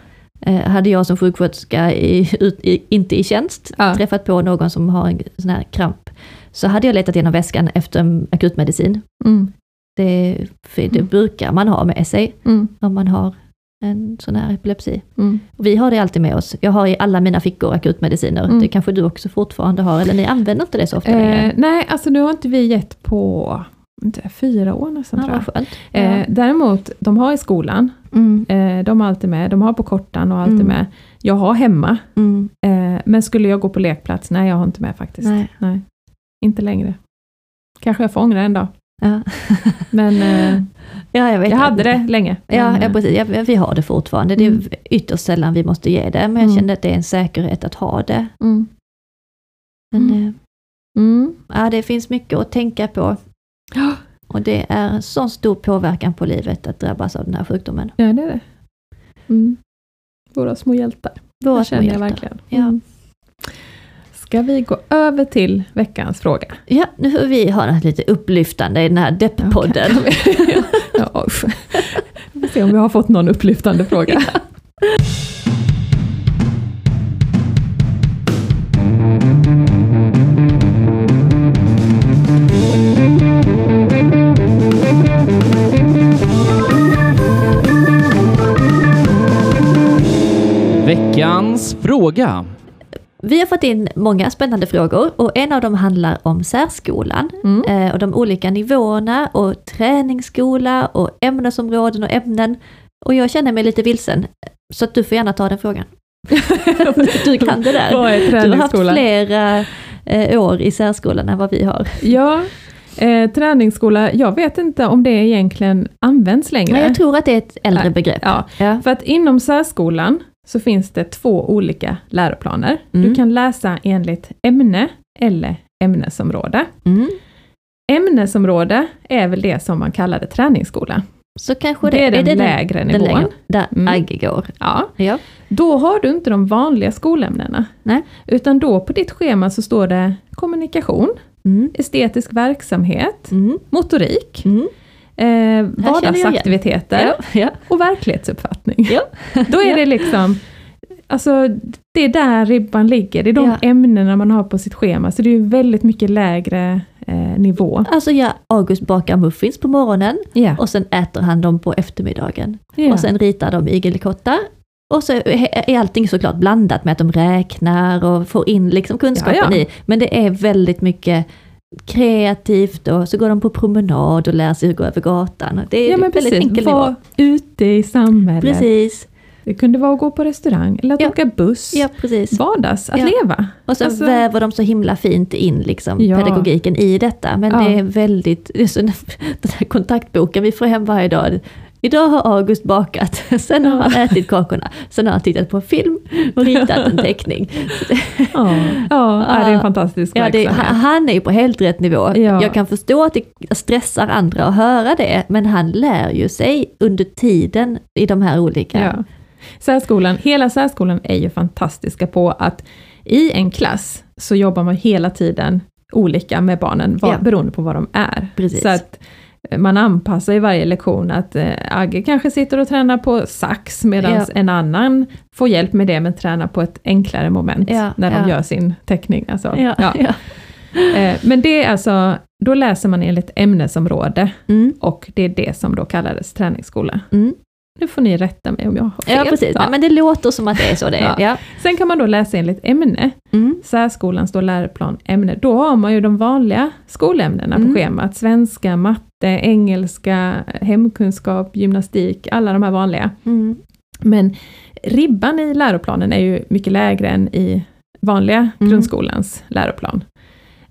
Eh, hade jag som sjuksköterska i, ut, i, inte i tjänst Ja. träffat på någon som har en sån här kramp så hade jag letat igenom väskan efter akutmedicin. mm. Det, det Mm. brukar man ha med sig Mm. om man har en sån här epilepsi. Mm. Vi har det alltid med oss. Jag har i alla mina fickor akutmediciner. Mm. Det kanske du också fortfarande har, eller ni använder inte det så ofta längre? Eh, nej, alltså nu har inte vi gett på inte, fyra år nästan Ja, tror jag. Eh, däremot, de har i skolan, Mm, eh, de har alltid med, de har på kortan och alltid Mm. med. Jag har hemma, mm, eh, men skulle jag gå på lekplats, nej jag har inte med faktiskt. nej. Inte längre. Kanske jag får ångra en dag. Ja. Men (laughs) eh, ja, jag vet jag hade det länge. Ja, ja, eh, precis. Ja, vi har det fortfarande. Det är Mm. ytterst sällan vi måste ge det, men jag Mm. kände att det är en säkerhet att ha det. mm. Men, Mm. eh, Mm. ja, det finns mycket att tänka på. Och det är en sån stor påverkan på livet att drabbas av den här sjukdomen. Ja, det är det. Mm. Våra små hjältar. Våra det små känner jag hjältar. verkligen. Ja. Ska vi gå över till veckans fråga? Ja, nu får vi ha något lite upplyftande i den här depppodden. (laughs) ja, usch. Vi får se om vi har fått någon upplyftande fråga. Veckans fråga. Vi har fått in många spännande frågor och en av dem handlar om särskolan Mm. eh, och de olika nivåerna och träningsskola och ämnesområden och ämnen. Och jag känner mig lite vilsen, så att du får gärna ta den frågan. du kan det där. (laughs) Vad är Du har haft flera eh, år i särskolan än vad vi har. Ja, eh, träningsskola, jag vet inte om det egentligen används längre. Nej, jag tror att det är ett äldre begrepp. Ja, Ja. för att inom särskolan så finns det två olika läroplaner. Mm. Du kan läsa enligt ämne eller ämnesområde. Mm. Ämnesområde är väl det som man kallade träningsskola. Så kanske Det är den det lägre den nivån. längre, där Mm. Agge går. Ja, Ja. då har du inte de vanliga skolämnena. Nej. Utan då på ditt schema så står det kommunikation, Mm. estetisk verksamhet, Mm. motorik, Mm. Eh, vardagsaktiviteter Ja. Ja. och verklighetsuppfattning. Ja. (laughs) Då är det liksom, alltså det är där ribban ligger, det är de Ja. ämnena man har på sitt schema, så det är ju väldigt mycket lägre eh, nivå. Alltså ja, August bakar muffins på morgonen Ja. och sen äter han dem på eftermiddagen. Ja. Och sen ritar de igelkottar. Och så är allting såklart blandat med att de räknar och får in liksom kunskapen Ja, ja. i. Men det är väldigt mycket kreativt och så går de på promenad och lär sig hur gå över gatan. Det är ja, men väldigt precis. enkel Var nivå. ute i samhället. Precis. Det kunde vara att gå på restaurang eller att Ja. åka buss. Ja, precis. Vardags, att Ja. leva. Och så Alltså- väver de så himla fint in liksom, Ja. pedagogiken i detta. Men det är väldigt, det är så, den här kontaktboken vi får hem varje dag. Idag har August bakat, (laughs) sen har han ätit kakorna, sen har han tittat på film och ritat en teckning. (laughs) Ja, ja det är en fantastisk Ja, det, han är ju på helt rätt nivå. Ja. Jag kan förstå att det stressar andra att höra det, men han lär ju sig under tiden i de här olika... Ja. Särskolan, hela särskolan är ju fantastiska på att i en klass så jobbar man hela tiden olika med barnen, vad, Ja. beroende på vad de är. Precis. Så att man anpassar i varje lektion att eh, Agge kanske sitter och tränar på sax medan Ja. en annan får hjälp med det men tränar på ett enklare moment Ja, när de ja. gör sin teckning. Alltså. Eh, Men det är alltså, då läser man enligt ämnesområde Mm, och det är det som då kallades träningsskola. mm. Nu får ni rätta mig om jag har fel. Ja, precis. Ja. Men det låter som att det är så det är. Ja. Sen kan man då läsa enligt ämne. Mm. Särskolan står läroplan ämne. Då har man ju de vanliga skolämnena Mm. på schemat. Svenska, matte, engelska, hemkunskap, gymnastik, alla de här vanliga. Mm. Men ribban i läroplanen är ju mycket lägre än i vanliga Mm. grundskolans läroplan.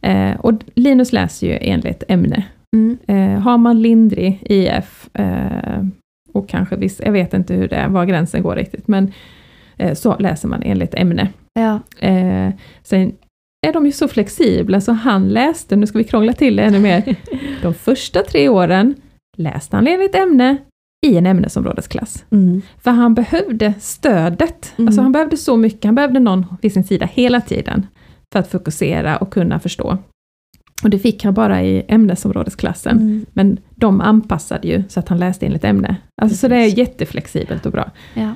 Eh, och Linus läser ju enligt ämne. Mm. Eh, har man lindrig IF, eh, och kanske viss, jag vet inte hur det är, var gränsen går riktigt, men eh, så läser man enligt ämne. Ja. Eh, sen är de ju så flexibla så han läste, nu ska vi krångla till det ännu mer, (laughs) de första tre åren läste han enligt ämne i en ämnesområdesklass. Mm. För han behövde stödet, Mm. alltså han behövde så mycket, han behövde någon vid sin sida hela tiden för att fokusera och kunna förstå. Och det fick han bara i ämnesområdesklassen. Mm. Men de anpassade ju så att han läste enligt ämne. Alltså, så det är jätteflexibelt och bra. Ja.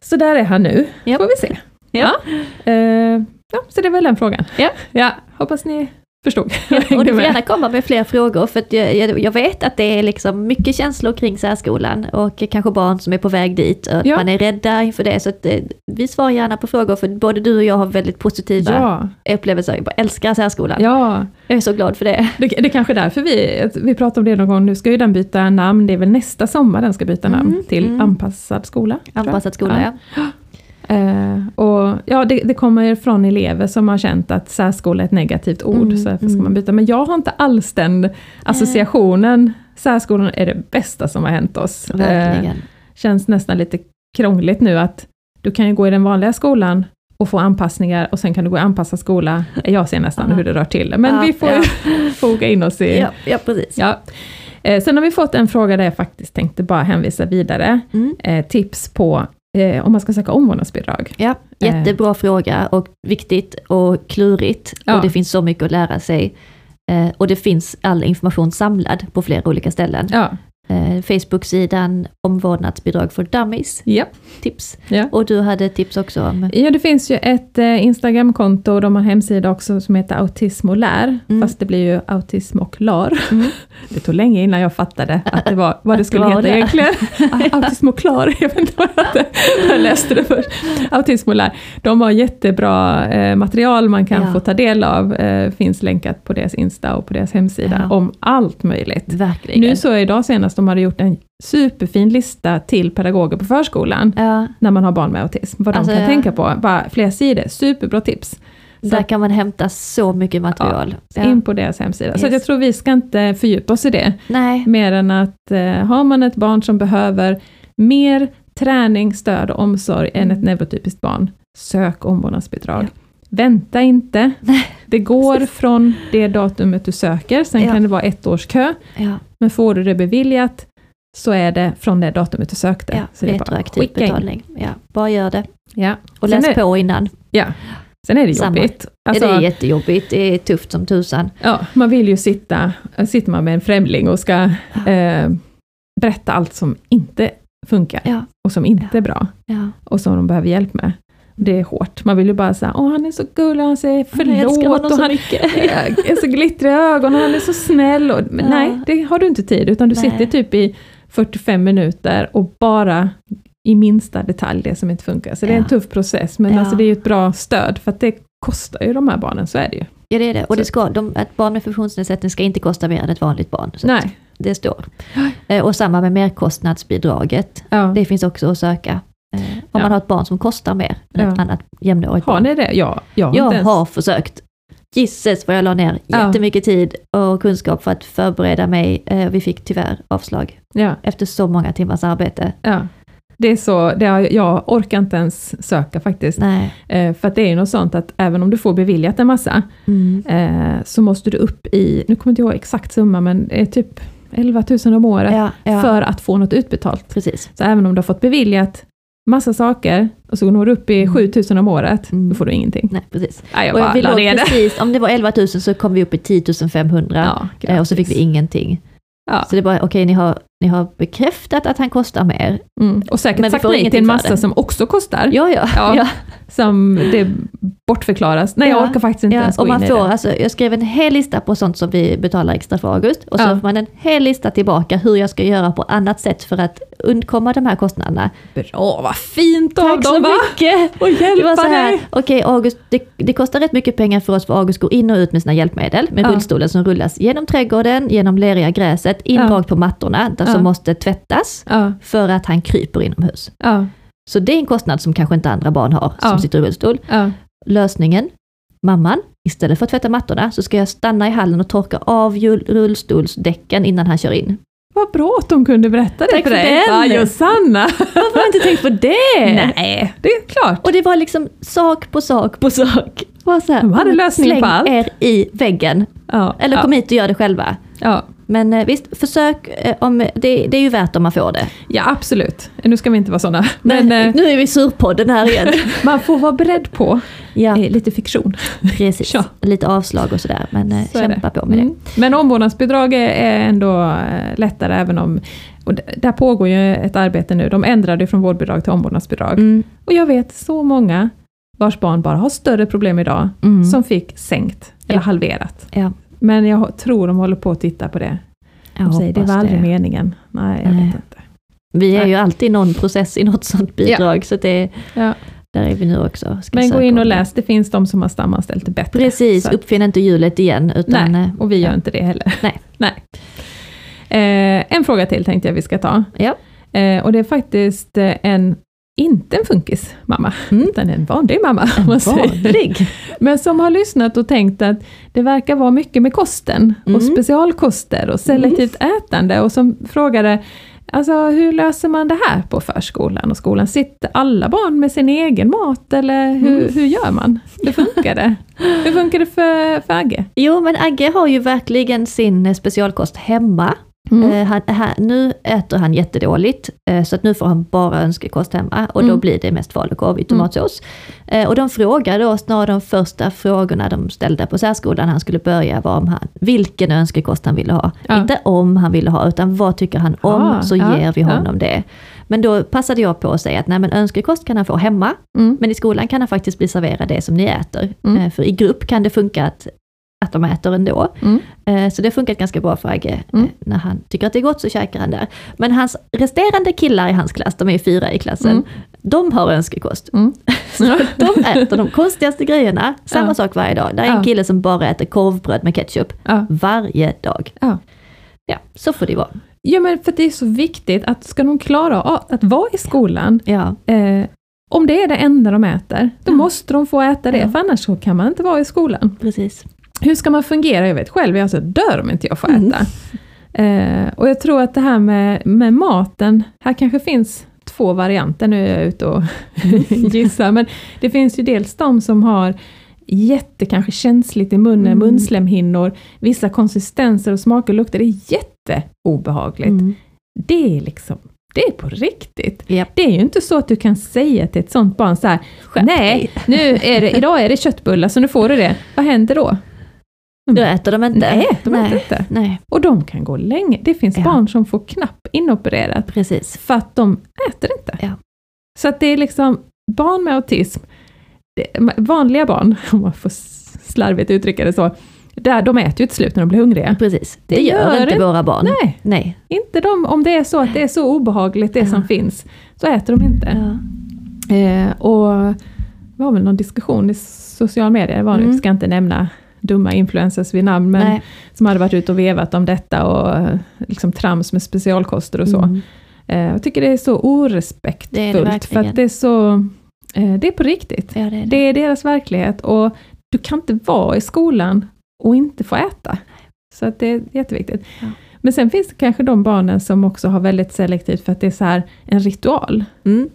Så där är han nu, Japp. får vi se. Ja. Eh, ja, så det väl den frågan. Ja. ja hoppas ni förstod. (laughs) Ja, och du får gärna komma med fler frågor för jag, jag, jag vet att det är liksom mycket känslor kring särskolan och kanske barn som är på väg dit. Och Ja. Man är rädda inför det så att eh, vi svarar gärna på frågor för både du och jag har väldigt positiva Ja, upplevelser. Jag älskar särskolan. ja. Jag är så glad för det. Det, det är kanske är därför vi, vi pratar om det någon gång, nu ska ju den byta namn, det är väl nästa sommar den ska byta namn Mm, till mm. anpassad skola. Anpassad skola, ja. (gasps) Eh, och ja, det, det kommer från elever som har känt att särskola är ett negativt ord, Mm, så därför ska mm. man byta. Men jag har inte alls den associationen. Särskolan är det bästa som har hänt oss. Eh, Verkligen. känns nästan lite krångligt nu att du kan ju gå i den vanliga skolan och få anpassningar och sen kan du gå i anpassad skola. Jag ser nästan Ja. hur det rör till det, men Ja, vi får ja. (laughs) foga in oss i... Ja, ja, precis. Ja. Eh, sen har vi fått en fråga där jag faktiskt tänkte bara hänvisa vidare. Mm. Eh, tips på eh, om man ska söka omvårdnadsbidrag. Ja, jättebra fråga och viktigt och klurigt. Ja. Och det finns så mycket att lära sig. Eh, och det finns all information samlad på flera olika ställen. Ja, Eh, Facebook-sidan Omvårdnadsbidrag för dummies, ja. tips. ja. Och du hade tips också om... Ja, det finns ju ett eh, Instagramkonto och de har hemsida också som heter Autism och lär, Mm. fast det blir ju Autism och lar. Mm. (laughs) Det tog länge innan jag fattade att det var vad det skulle det heta det. egentligen. (laughs) (laughs) Autism och klar, jag vet inte vad jag hade. Jag läste det först. Autism och lär. De har jättebra eh, material man kan Ja. få ta del av. Eh, finns länkat på deras Insta och på deras hemsida Ja. om allt möjligt. Verkligen. Nu så idag senast, de hade gjort en superfin lista till pedagoger på förskolan, ja, när man har barn med autism, vad de Alltså, kan ja. tänka på. Bara flera sidor, superbra tips. Så där kan man hämta så mycket material. Ja. In på deras hemsida. Så Yes. jag tror vi ska inte fördjupa oss i det, Nej, mer än att eh, har man ett barn som behöver mer träning, stöd och omsorg än Mm. ett neurotypiskt barn, sök omvårdnadsbidrag. Vänta inte. Det går från det datumet du söker, sen Ja. kan det vara ett års kö, ja, men får du det beviljat så är det från det datumet du sökte. ja, så det är bara retroaktiv in. betalning. Ja, bara gör det. Ja. Och Sen läs är- på innan. Ja. Sen är det Samma. jobbigt. Alltså, det är jättejobbigt, det är tufft som tusan. ja, man vill ju sitta, sitter man med en främling och ska eh, berätta allt som inte funkar Ja, och som inte är bra ja, och som de behöver hjälp med. Det är hårt. Man vill ju bara säga, åh han är så gullig, han säger förlåt honom och han (laughs) är så glittriga ögon och han är så snäll. Och, men Ja. nej, det har du inte tid, utan du Nej. sitter typ i 45 minuter och bara i minsta detalj det som inte funkar. Så det är en Ja. tuff process, men Ja. alltså det är ju ett bra stöd, för att det kostar ju de här barnen, så är det ju. Ja det är det. Och det ska, de, ett barn med funktionsnedsättning ska inte kosta mer än ett vanligt barn. Nej. Det står. Eh, Och samma med merkostnadsbidraget. Ja. Det finns också att söka. Eh, Om Ja. man har ett barn som kostar mer än ett Ja. annat jämnårigt Har barn. ni det? Ja, jag har Jag ens... har försökt. Gisses vad jag la ner Ja. jättemycket tid och kunskap för att förbereda mig. Eh, Vi fick tyvärr avslag Ja, efter så många timmars arbete. ja. Det är så, det har, jag orkar inte ens söka faktiskt. Nej. Eh, för att det är ju något sånt att även om du får beviljat en massa, Mm. eh, så måste du upp i, nu kommer inte jag exakt summa, men det är typ 11 000 om året Ja, ja. för att få något utbetalt. precis. Så även om du har fått beviljat massa saker och så når du upp i Mm. 7 000 om året, Mm. då får du ingenting. Nej, precis. Nej, jag Och vi låg precis, om det var 11 000 så kom vi upp i 10 500 Ja, eh, och så fick vi ingenting. Ja. Så det är bara, okej ni, har, ni har bekräftat att han kostar mer. Mm. Och säkert Men sagt nej till en massa som också kostar, Ja, ja. Ja. ja. som det bortförklaras. Nej, jag Ja. orkar faktiskt inte ja. ens gå Och man in får, i det. alltså, jag skrev en hel lista på sånt som vi betalar extra för August. Och så Ja. får man en hel lista tillbaka hur jag ska göra på annat sätt för att undkomma de här kostnaderna. Bra, vad fint av Tack så dem mycket! Och Det var hjälpa så här, dig! okej August, det, det kostar rätt mycket pengar för oss för August går in och ut med sina hjälpmedel med Ja. rullstolen som rullas genom trädgården, genom leriga gräset, in Ja. rakt på mattorna där Ja. som måste tvättas Ja, för att han kryper inomhus. ja, Så det är en kostnad som kanske inte andra barn har som sitter i rullstol. Lösningen, mamman, istället för att tvätta mattorna så ska jag stanna i hallen och torka av rullstolsdäcken innan han kör in. Vad bra att de kunde berätta det Tack för för dig. den. Ja, Josanna! (laughs) Varför har jag inte tänkt på det? Nej, det är klart. Och det var liksom sak på sak på sak. Bara så här, De hade lösningen släng på allt. er i väggen. Ja, Eller ja, kom hit och gör det själva. ja. Men eh, visst, försök, eh, om, det, det är ju värt om man får det. ja, absolut. Nu ska vi inte vara sådana. Men Men, eh, nu är vi surpodden här igen. (laughs) man får vara beredd på ja, lite fiktion. precis. Ja. Lite avslag och sådär, men Så kämpa det. på med Mm. Men omvårdnadsbidrag är- ändå lättare även om... Och där pågår ju ett arbete nu. De ändrade från vårdbidrag till omvårdnadsbidrag. det. Mm, Och jag vet så många vars barn bara har större problem idag, mm. som fick sänkt eller Ja. halverat. ja, Men jag tror de håller på att titta på det. jag De säger det var aldrig det. meningen. Nej, jag Nej. vet inte. Vi är Nej. ju alltid i någon process i något sånt bidrag, så det, Ja. där är vi nu också. Men gå in och läs, det finns de som har stamanställt det bättre. Precis, Så uppfinn inte hjulet igen. Utan, Nej, eh, och vi gör ja. inte det heller. (laughs) Nej. Nej. Eh, en fråga till tänkte jag vi ska ta. Ja. Eh, och det är faktiskt eh, en, inte en funkis mamma, Mm. utan en vanlig mamma. En vanlig. (laughs) Men som har lyssnat och tänkt att det verkar vara mycket med kosten och Mm. specialkoster och selektivt ätande och som frågade Alltså hur löser man det här på förskolan och skolan? Sitter alla barn med sin egen mat eller hur, Mm. hur gör man? Hur funkar det? Hur funkar det för, för Agge? Jo, men Agge har ju verkligen sin specialkost hemma. Mm. Eh, han, här, nu äter han jättedåligt, eh, så att nu får han bara önskekost hemma och då Mm. blir det mest falukorv i tomatsås. Eh, och de frågade oss, några av de första frågorna de ställde på särskolan han skulle börja var om han, vilken önskekost han ville ha. Ja. Inte om han ville ha, utan vad tycker han om, Ah, så ja, ger vi ja. honom det. Men då passade jag på att säga att nej men önskekost kan han få hemma, Mm. men i skolan kan han faktiskt bli serverad det som ni äter. Mm. Eh, för i grupp kan det funka att, att de äter ändå. Mm. Eh, Så det har funkat ganska bra för Agge. Mm. Eh, När han tycker att det är gott så käkar han där. Men hans resterande killar i hans klass, de är ju fyra i klassen, Mm. de har önskekost. Mm. (laughs) De äter de konstigaste grejerna, samma Ja. sak varje dag. Det är en Ja. kille som bara äter korvbröd med ketchup Ja. varje dag. Ja. Så får det vara. ja, men för det är så viktigt att ska de klara av att vara i skolan, eh, om det är det enda de äter, då måste de få äta det, för annars så kan man inte vara i skolan. precis. Hur ska man fungera? Jag vet själv, jag alltså dör om inte jag får Mm. äta. Eh, och jag tror att det här med, med maten, här kanske finns två varianter, nu är jag ute och (laughs) gissar, men det finns ju dels de som har jätte, kanske känsligt i munnen, Mm. munslemhinnor, vissa konsistenser och smaker och lukter, det är jätteobehagligt. Mm. Det är liksom, det är på riktigt. Japp. Det är ju inte så att du kan säga till ett sånt barn så här, nej, nu är det, idag är det köttbullar så nu får du det. Vad händer då? Då äter de inte. Nej, de äter Nej. inte. Nej, Och de kan gå länge. Det finns Ja. barn som får knapp inopererat precis. för att de äter inte. Ja. Så att det är liksom, barn med autism, vanliga barn, (laughs) om man får slarvigt uttrycka det så, där, de äter ju till slut när de blir hungriga. Precis, det, Det gör, gör inte våra barn. Nej, Nej. inte de. Om det är så att det är så obehagligt det Ja. som finns, så äter de inte. Eh, och det var väl någon diskussion i sociala medier, det var nu, Mm. ska inte nämna dumma influencers vid namn, men Nej. som hade varit ute och vevat om detta och liksom trams med specialkoster och så. Mm. Eh, jag tycker det är så orespektfullt, Det är det för att det är så, eh, det är på riktigt. Ja, det är det. Det är deras verklighet och du kan inte vara i skolan och inte få äta. Så att det är jätteviktigt. Ja. Men sen finns det kanske de barnen som också har väldigt selektivt för att det är så här en ritual. Mm.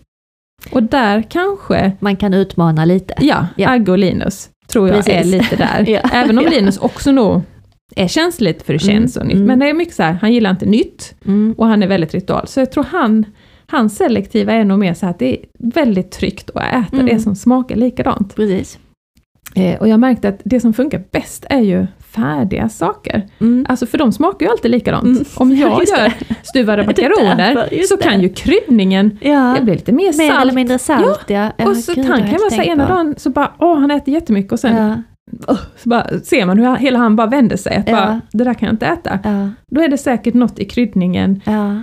Och där kanske, Man kan utmana lite. ja, Ja. Agge och Linus tror jag Precis. är lite där. (laughs) Ja. Även om Ja. Linus också nog är känsligt för det Mm. känns och nytt. Mm. Men det är mycket så här, han gillar inte nytt Mm. och han är väldigt ritual. Så jag tror han, hans selektiva är nog mer så att det är väldigt tryggt att äta Mm. det som smakar likadant. Precis. Eh, och jag märkte att det som funkar bäst är ju färdiga saker. Mm. Alltså för de smakar ju alltid likadant. Mm. Om jag Ja, (laughs) just gör stuvade (laughs) makaroner så kan ju kryddningen, Ja. det blir lite mer Mer salt. eller mindre salt, ja. ja. och så gud, han kan vara så ena dagen så bara, åh han äter jättemycket och sen Ja, så bara, ser man hur hela han bara vänder sig. Att Ja. bara, det där kan jag inte äta. ja, Då är det säkert något i kryddningen. ja.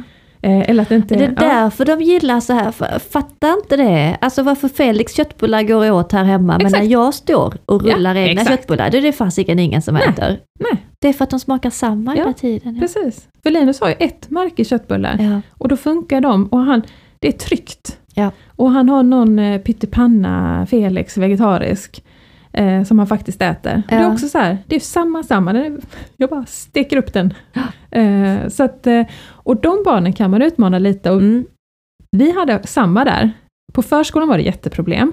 Eh, eller att det inte... Det är ja. därför de gillar så här, Fa- fattar inte det? Alltså varför Felix köttbullar går åt här hemma, men Exakt. när jag står och Ja, rullar egna exakt. köttbullar, då är det fasiken ingen som Nej, äter. nej. Det är för att de smakar samma Ja, hela tiden. Ja. Precis. För Linus har ju ett märke köttbullar. Ja. Och då funkar de och han, det är tryggt. Ja. Och han har någon eh, pyttipanna Felix vegetarisk eh, som han faktiskt äter. Och Det är Ja. också så här, det är samma samma, jag bara steker upp den. Eh, så att, eh, och de barnen kan man utmana lite och Mm. vi hade samma där. På förskolan var det jätteproblem.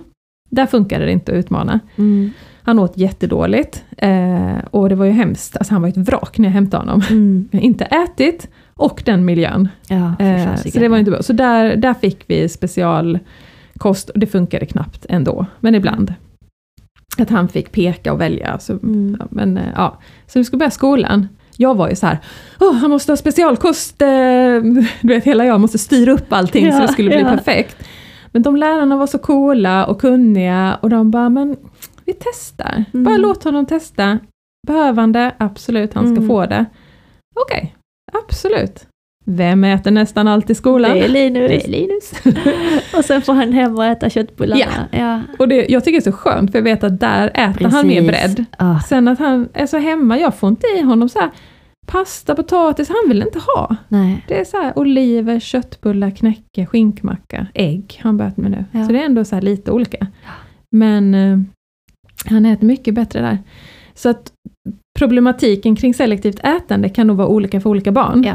Där funkade det inte att utmana. Mm. Han åt jättedåligt eh, och det var ju hemskt, alltså han var ett vrak när jag hämtade honom. Mm. Jag har inte ätit och den miljön. Ja, Eh, så det var inte bra. Så där, där fick vi specialkost och det funkade knappt ändå, men ibland. Att han fick peka och välja. Så, Mm. ja, men, eh, ja. så vi skulle börja skolan. Jag var ju så här, Åh, han måste ha specialkost, eh, (laughs) du vet hela jag måste styra upp allting så Ja, det skulle bli perfekt. Men de lärarna var så coola och kunniga och de bara, men vi testar. Mm. Bara låt honom testa. Behövande, absolut, han ska Mm. få det. Okej, absolut. Vem äter nästan allt i skolan? Det är Linus. Det är Linus. (laughs) och sen får han hem och äta köttbullarna. Ja. och det, jag tycker det är så skönt, för jag vet att där äter han mer Precis. bredd. Ah, Sen att han är så hemma, jag får inte i honom så här pasta, potatis, han vill inte ha. nej. Det är så här oliver, köttbullar, knäcke, skinkmacka, ägg har han börjat med nu. Ja. Så det är ändå så lite olika. Men eh, han äter mycket bättre där. Så att problematiken kring selektivt ätande kan nog vara olika för olika barn. Ja.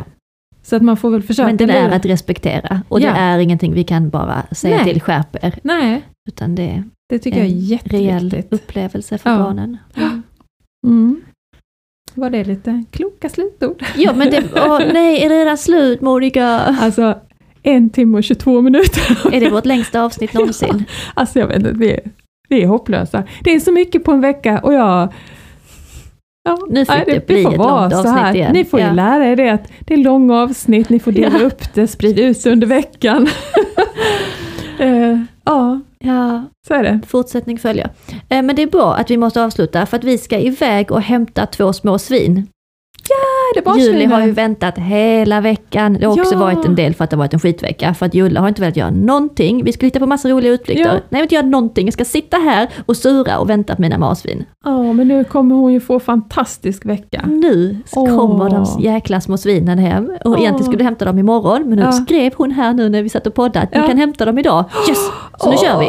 Så att man får väl försöka... Men det är att respektera och Ja. det är ingenting vi kan bara säga Nej. till skärp er. Nej, Utan det är det tycker jag är en rejäl jätteviktigt. upplevelse för Ja. barnen. Mm. Var det lite kloka slutord? Ja men det, (laughs) åh, nej är det redan slut Monica? Alltså, en timme och 22 minuter. Är det vårt längsta avsnitt (laughs) någonsin? Alltså jag vet inte, vi är, vi är hopplösa. Det är så mycket på en vecka och jag... Ja, Nu fick nej, det bli får ett vara långt så här. igen. Ni får ju Ja. lära er det att det är långa avsnitt, ni får dela Ja. upp det, sprida ut det under veckan. (laughs) Eh, ja, Ja, så är det. fortsättning följer. Eh, Men det är bra att vi måste avsluta för att vi ska iväg och hämta två små svin. Är det Julie svinen? har ju väntat hela veckan. Det har också Ja. varit en del för att det har varit en skitvecka. För att Julle har inte velat göra någonting. Vi skulle hitta på massa roliga utflykter. Ja. Nej, jag vill inte göra någonting. Jag ska sitta här och sura och vänta på mina marsvin. Ja, men nu kommer hon ju få fantastisk vecka. Nu Åh. kommer de jäkla små svinen hem. Och Åh. egentligen skulle du hämta dem imorgon. Men nu Ja. skrev hon här nu när vi satt och poddade att Ja. vi kan hämta dem idag. Yes! Så nu kör vi.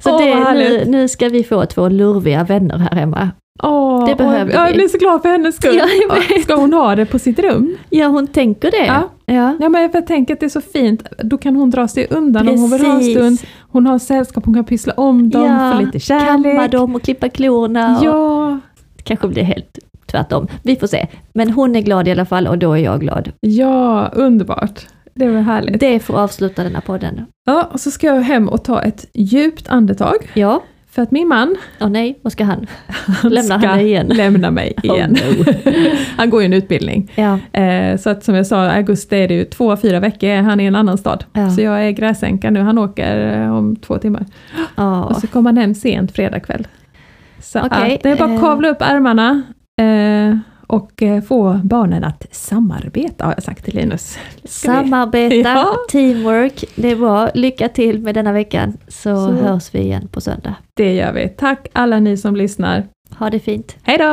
Så Åh, det, nu, nu ska vi få två lurviga vänner här hemma. Åh, Det behövde åh, jag vi. blir så glad för hennes skull. Ja, jag. Ska hon ha det på sitt rum? Ja, hon tänker det. Ja. ja. Ja, men jag tänker att det är så fint. Då kan hon dra sig undan om hon vill ha en stund. Hon har sällskap, hon kan pyssla om dem, Ja, få lite kärlek. Kamma dem och klippa klorna. Och Ja, Kanske blir helt tvärtom. Vi får se. Men hon är glad i alla fall och då är jag glad. ja, underbart. Det var härligt. Det får avsluta den här podden. Ja, och så ska jag hem och ta ett djupt andetag. Ja, För att min man, Åh nej, vad ska han? (laughs) han Lämnar ska dig igen? lämna mig (laughs) Oh, igen. no. (laughs) han går ju en utbildning. Ja, Eh, så att som jag sa, augusti är det ju två fyra veckor är han i en annan stad. Ja. Så jag är gräsänka nu, han åker eh, om två timmar. (gasps) ja. Och så kommer han hem sent fredag kväll. Så Okej, att det är bara eh. att kavla upp ärmarna eh, och eh, få barnen att samarbeta har jag sagt till Linus. Samarbeta, Ja. teamwork, det är bra. Lycka till med denna veckan så, Så. hörs vi igen på söndag. Det gör vi. Tack alla ni som lyssnar. Ha det fint. Hej då!